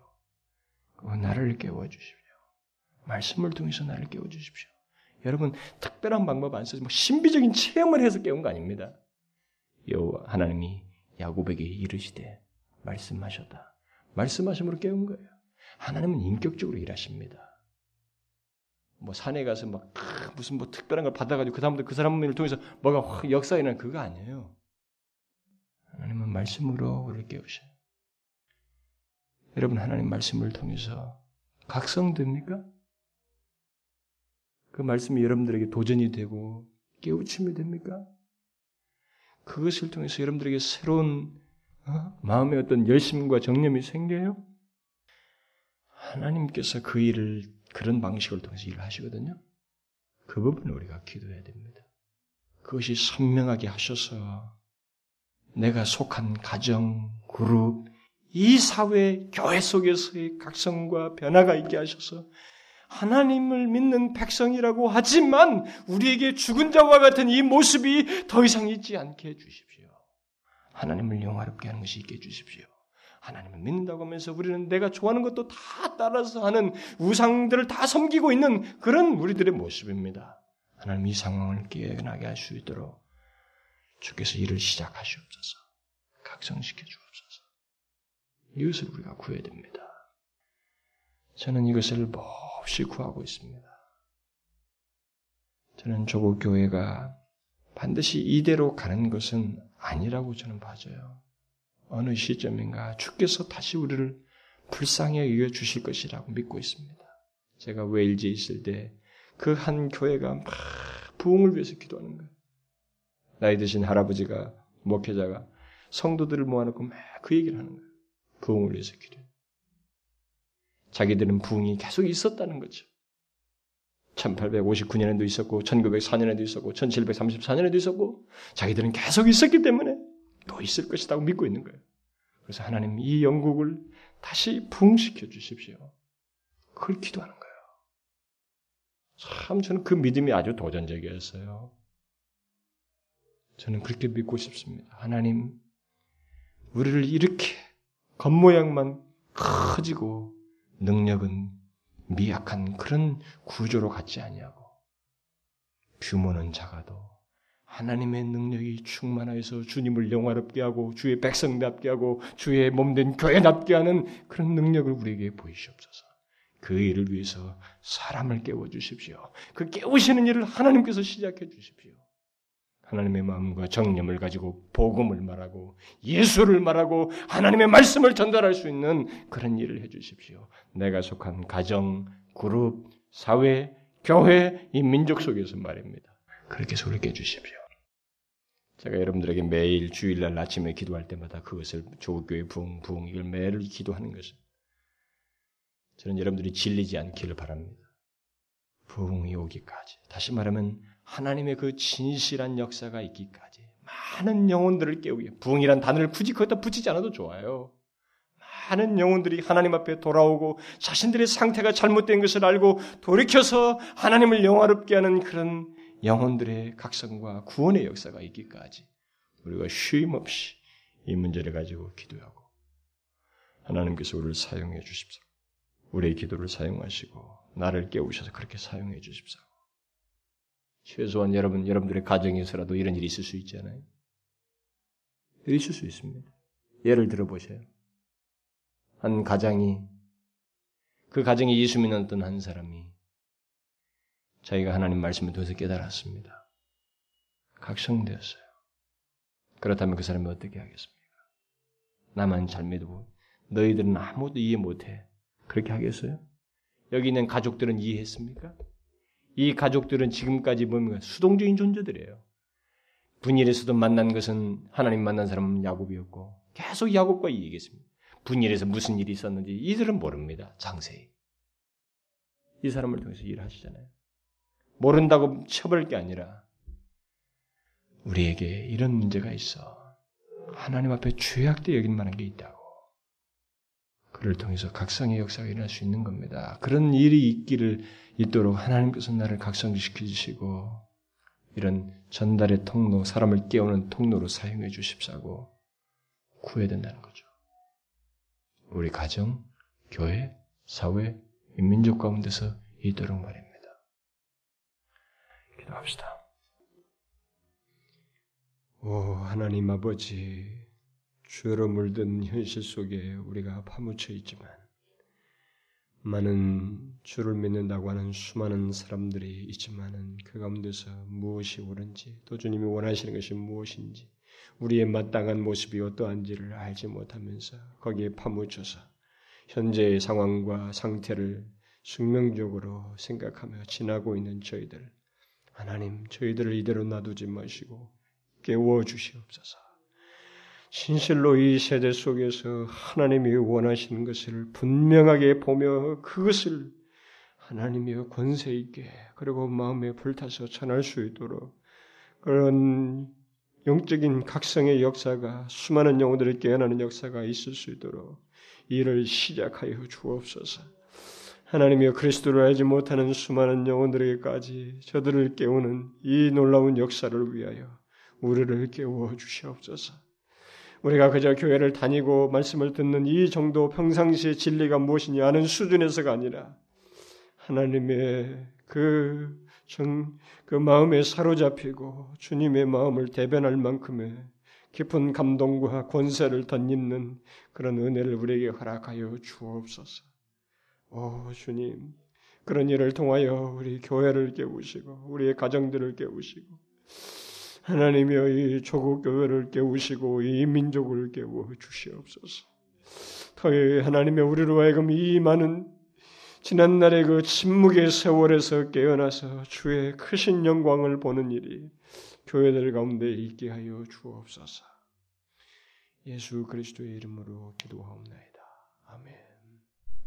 나를 깨워 주십시오. 말씀을 통해서 나를 깨워 주십시오. 여러분, 특별한 방법 안 써서 뭐 신비적인 체험을 해서 깨운 거 아닙니다. 여호와 하나님이 야곱에게 이르시되 말씀하셨다. 말씀하심으로 깨운 거예요. 하나님은 인격적으로 일하십니다. 뭐 산에 가서 막 무슨 뭐 특별한 걸 받아가지고 그 다음부터 그 사람을 통해서 뭐가 확 역사 일어나는 그거 아니에요. 하나님은 말씀으로 우리를 깨우셔요. 여러분 하나님 말씀을 통해서 각성됩니까? 그 말씀이 여러분들에게 도전이 되고 깨우침이 됩니까? 그것을 통해서 여러분들에게 새로운 어? 마음에 어떤 열심과 정념이 생겨요? 하나님께서 그 일을 그런 방식을 통해서 일을 하시거든요. 그 부분을 우리가 기도해야 됩니다. 그것이 선명하게 하셔서 내가 속한 가정, 그룹, 이 사회, 교회 속에서의 각성과 변화가 있게 하셔서 하나님을 믿는 백성이라고 하지만 우리에게 죽은 자와 같은 이 모습이 더 이상 있지 않게 해주십시오. 하나님을 영화롭게 하는 것이 있게 해주십시오. 하나님을 믿는다고 하면서 우리는 내가 좋아하는 것도 다 따라서 하는 우상들을 다 섬기고 있는 그런 우리들의 모습입니다. 하나님 이 상황을 깨어나게 할 수 있도록 주께서 일을 시작하시옵소서. 각성시켜 주옵소서. 이것을 우리가 구해야 됩니다. 저는 이것을 몹시 구하고 있습니다. 저는 조국 교회가 반드시 이대로 가는 것은 아니라고 저는 봐져요. 어느 시점인가 주께서 다시 우리를 불쌍히 여겨 주실 것이라고 믿고 있습니다. 제가 웨일즈에 있을 때 그 한 교회가 막 부흥을 위해서 기도하는 거예요. 나이 드신 할아버지가 목회자가 성도들을 모아놓고 막 그 얘기를 하는 거예요. 부흥을 위해서 기도해. 자기들은 부흥이 계속 있었다는 거죠. 1859년에도 있었고, 1904년에도 있었고, 1734년에도 있었고, 자기들은 계속 있었기 때문에 또 있을 것이라고 믿고 있는 거예요. 그래서 하나님 이 영국을 다시 부흥시켜 주십시오. 그걸 기도하는 거예요. 참 저는 그 믿음이 아주 도전적이었어요. 저는 그렇게 믿고 싶습니다. 하나님, 우리를 이렇게 겉모양만 커지고 능력은 미약한 그런 구조로 갖지 아니하고 규모는 작아도 하나님의 능력이 충만하여서 주님을 영화롭게 하고 주의 백성답게 하고 주의 몸된 교회답게 하는 그런 능력을 우리에게 보이시옵소서. 그 일을 위해서 사람을 깨워 주십시오. 그 깨우시는 일을 하나님께서 시작해 주십시오. 하나님의 마음과 정념을 가지고 복음을 말하고 예수를 말하고 하나님의 말씀을 전달할 수 있는 그런 일을 해 주십시오. 내가 속한 가정, 그룹, 사회, 교회, 이 민족 속에서 말입니다. 그렇게 소리 깨주십시오. 제가 여러분들에게 매일 주일날 아침에 기도할 때마다 그것을 조교회 부흥, 부흥 이걸 매일 기도하는 것을 저는 여러분들이 질리지 않기를 바랍니다. 부흥이 오기까지. 다시 말하면 하나님의 그 진실한 역사가 있기까지 많은 영혼들을 깨우기. 부흥이란 단어를 굳이 거기다 붙이지 않아도 좋아요. 많은 영혼들이 하나님 앞에 돌아오고 자신들의 상태가 잘못된 것을 알고 돌이켜서 하나님을 영화롭게 하는 그런 영혼들의 각성과 구원의 역사가 있기까지 우리가 쉼 없이 이 문제를 가지고 기도하고 하나님께서 우리를 사용해 주십시오. 우리의 기도를 사용하시고 나를 깨우셔서 그렇게 사용해 주십시오. 최소한 여러분, 여러분들의 가정에서라도 이런 일이 있을 수 있잖아요. 있을 수 있습니다. 예를 들어 보세요. 한 가장이 그 가정에 예수 믿는 어떤 한 사람이 자기가 하나님 말씀을 통해서 깨달았습니다. 각성되었어요. 그렇다면 그 사람이 어떻게 하겠습니까? 나만 잘 믿고 너희들은 아무도 이해 못해. 그렇게 하겠어요? 여기 있는 가족들은 이해했습니까? 이 가족들은 지금까지 뭡니까? 수동적인 존재들이에요. 분일에서도 만난 것은 하나님 만난 사람은 야곱이었고 계속 야곱과 얘기했습니다. 분일에서 무슨 일이 있었는지 이들은 모릅니다. 장세히. 이 사람을 통해서 일하시잖아요. 모른다고 쳐버릴 게 아니라 우리에게 이런 문제가 있어. 하나님 앞에 죄악되 여길 만한 게 있다고. 그를 통해서 각성의 역사가 일어날 수 있는 겁니다. 그런 일이 있기를 있도록 하나님께서 나를 각성시켜 주시고 이런 전달의 통로, 사람을 깨우는 통로로 사용해 주십사고 구해야 된다는 거죠. 우리 가정, 교회, 사회, 민족 가운데서 있도록 말입니다. 기도합시다. 오 하나님 아버지 죄로 물든 현실 속에 우리가 파묻혀 있지만 많은 주를 믿는다고 하는 수많은 사람들이 있지만은 그 가운데서 무엇이 옳은지 또 주님이 원하시는 것이 무엇인지 우리의 마땅한 모습이 어떠한지를 알지 못하면서 거기에 파묻혀서 현재의 상황과 상태를 숙명적으로 생각하며 지나고 있는 저희들 하나님 저희들을 이대로 놔두지 마시고 깨워 주시옵소서. 진실로 이 세대 속에서 하나님이 원하시는 것을 분명하게 보며 그것을 하나님이 권세 있게 그리고 마음에 불타서 전할 수 있도록 그런 영적인 각성의 역사가 수많은 영혼들을 깨어나는 역사가 있을 수 있도록 이를 시작하여 주옵소서. 하나님이여 그리스도를 알지 못하는 수많은 영혼들에게까지 저들을 깨우는 이 놀라운 역사를 위하여 우리를 깨워 주시옵소서. 우리가 그저 교회를 다니고 말씀을 듣는 이 정도 평상시의 진리가 무엇이냐 하는 수준에서가 아니라 하나님의 그, 정, 그 마음에 사로잡히고 주님의 마음을 대변할 만큼의 깊은 감동과 권세를 덧입는 그런 은혜를 우리에게 허락하여 주옵소서. 오, 주님. 그런 일을 통하여 우리 교회를 깨우시고, 우리의 가정들을 깨우시고, 하나님이여 이 조국 교회를 깨우시고 이 민족을 깨워 주시옵소서. 더해 하나님의 우리로 하여금 이 많은 지난날의 그 침묵의 세월에서 깨어나서 주의 크신 영광을 보는 일이 교회들 가운데 있게 하여 주옵소서. 예수 그리스도의 이름으로 기도하옵나이다. 아멘.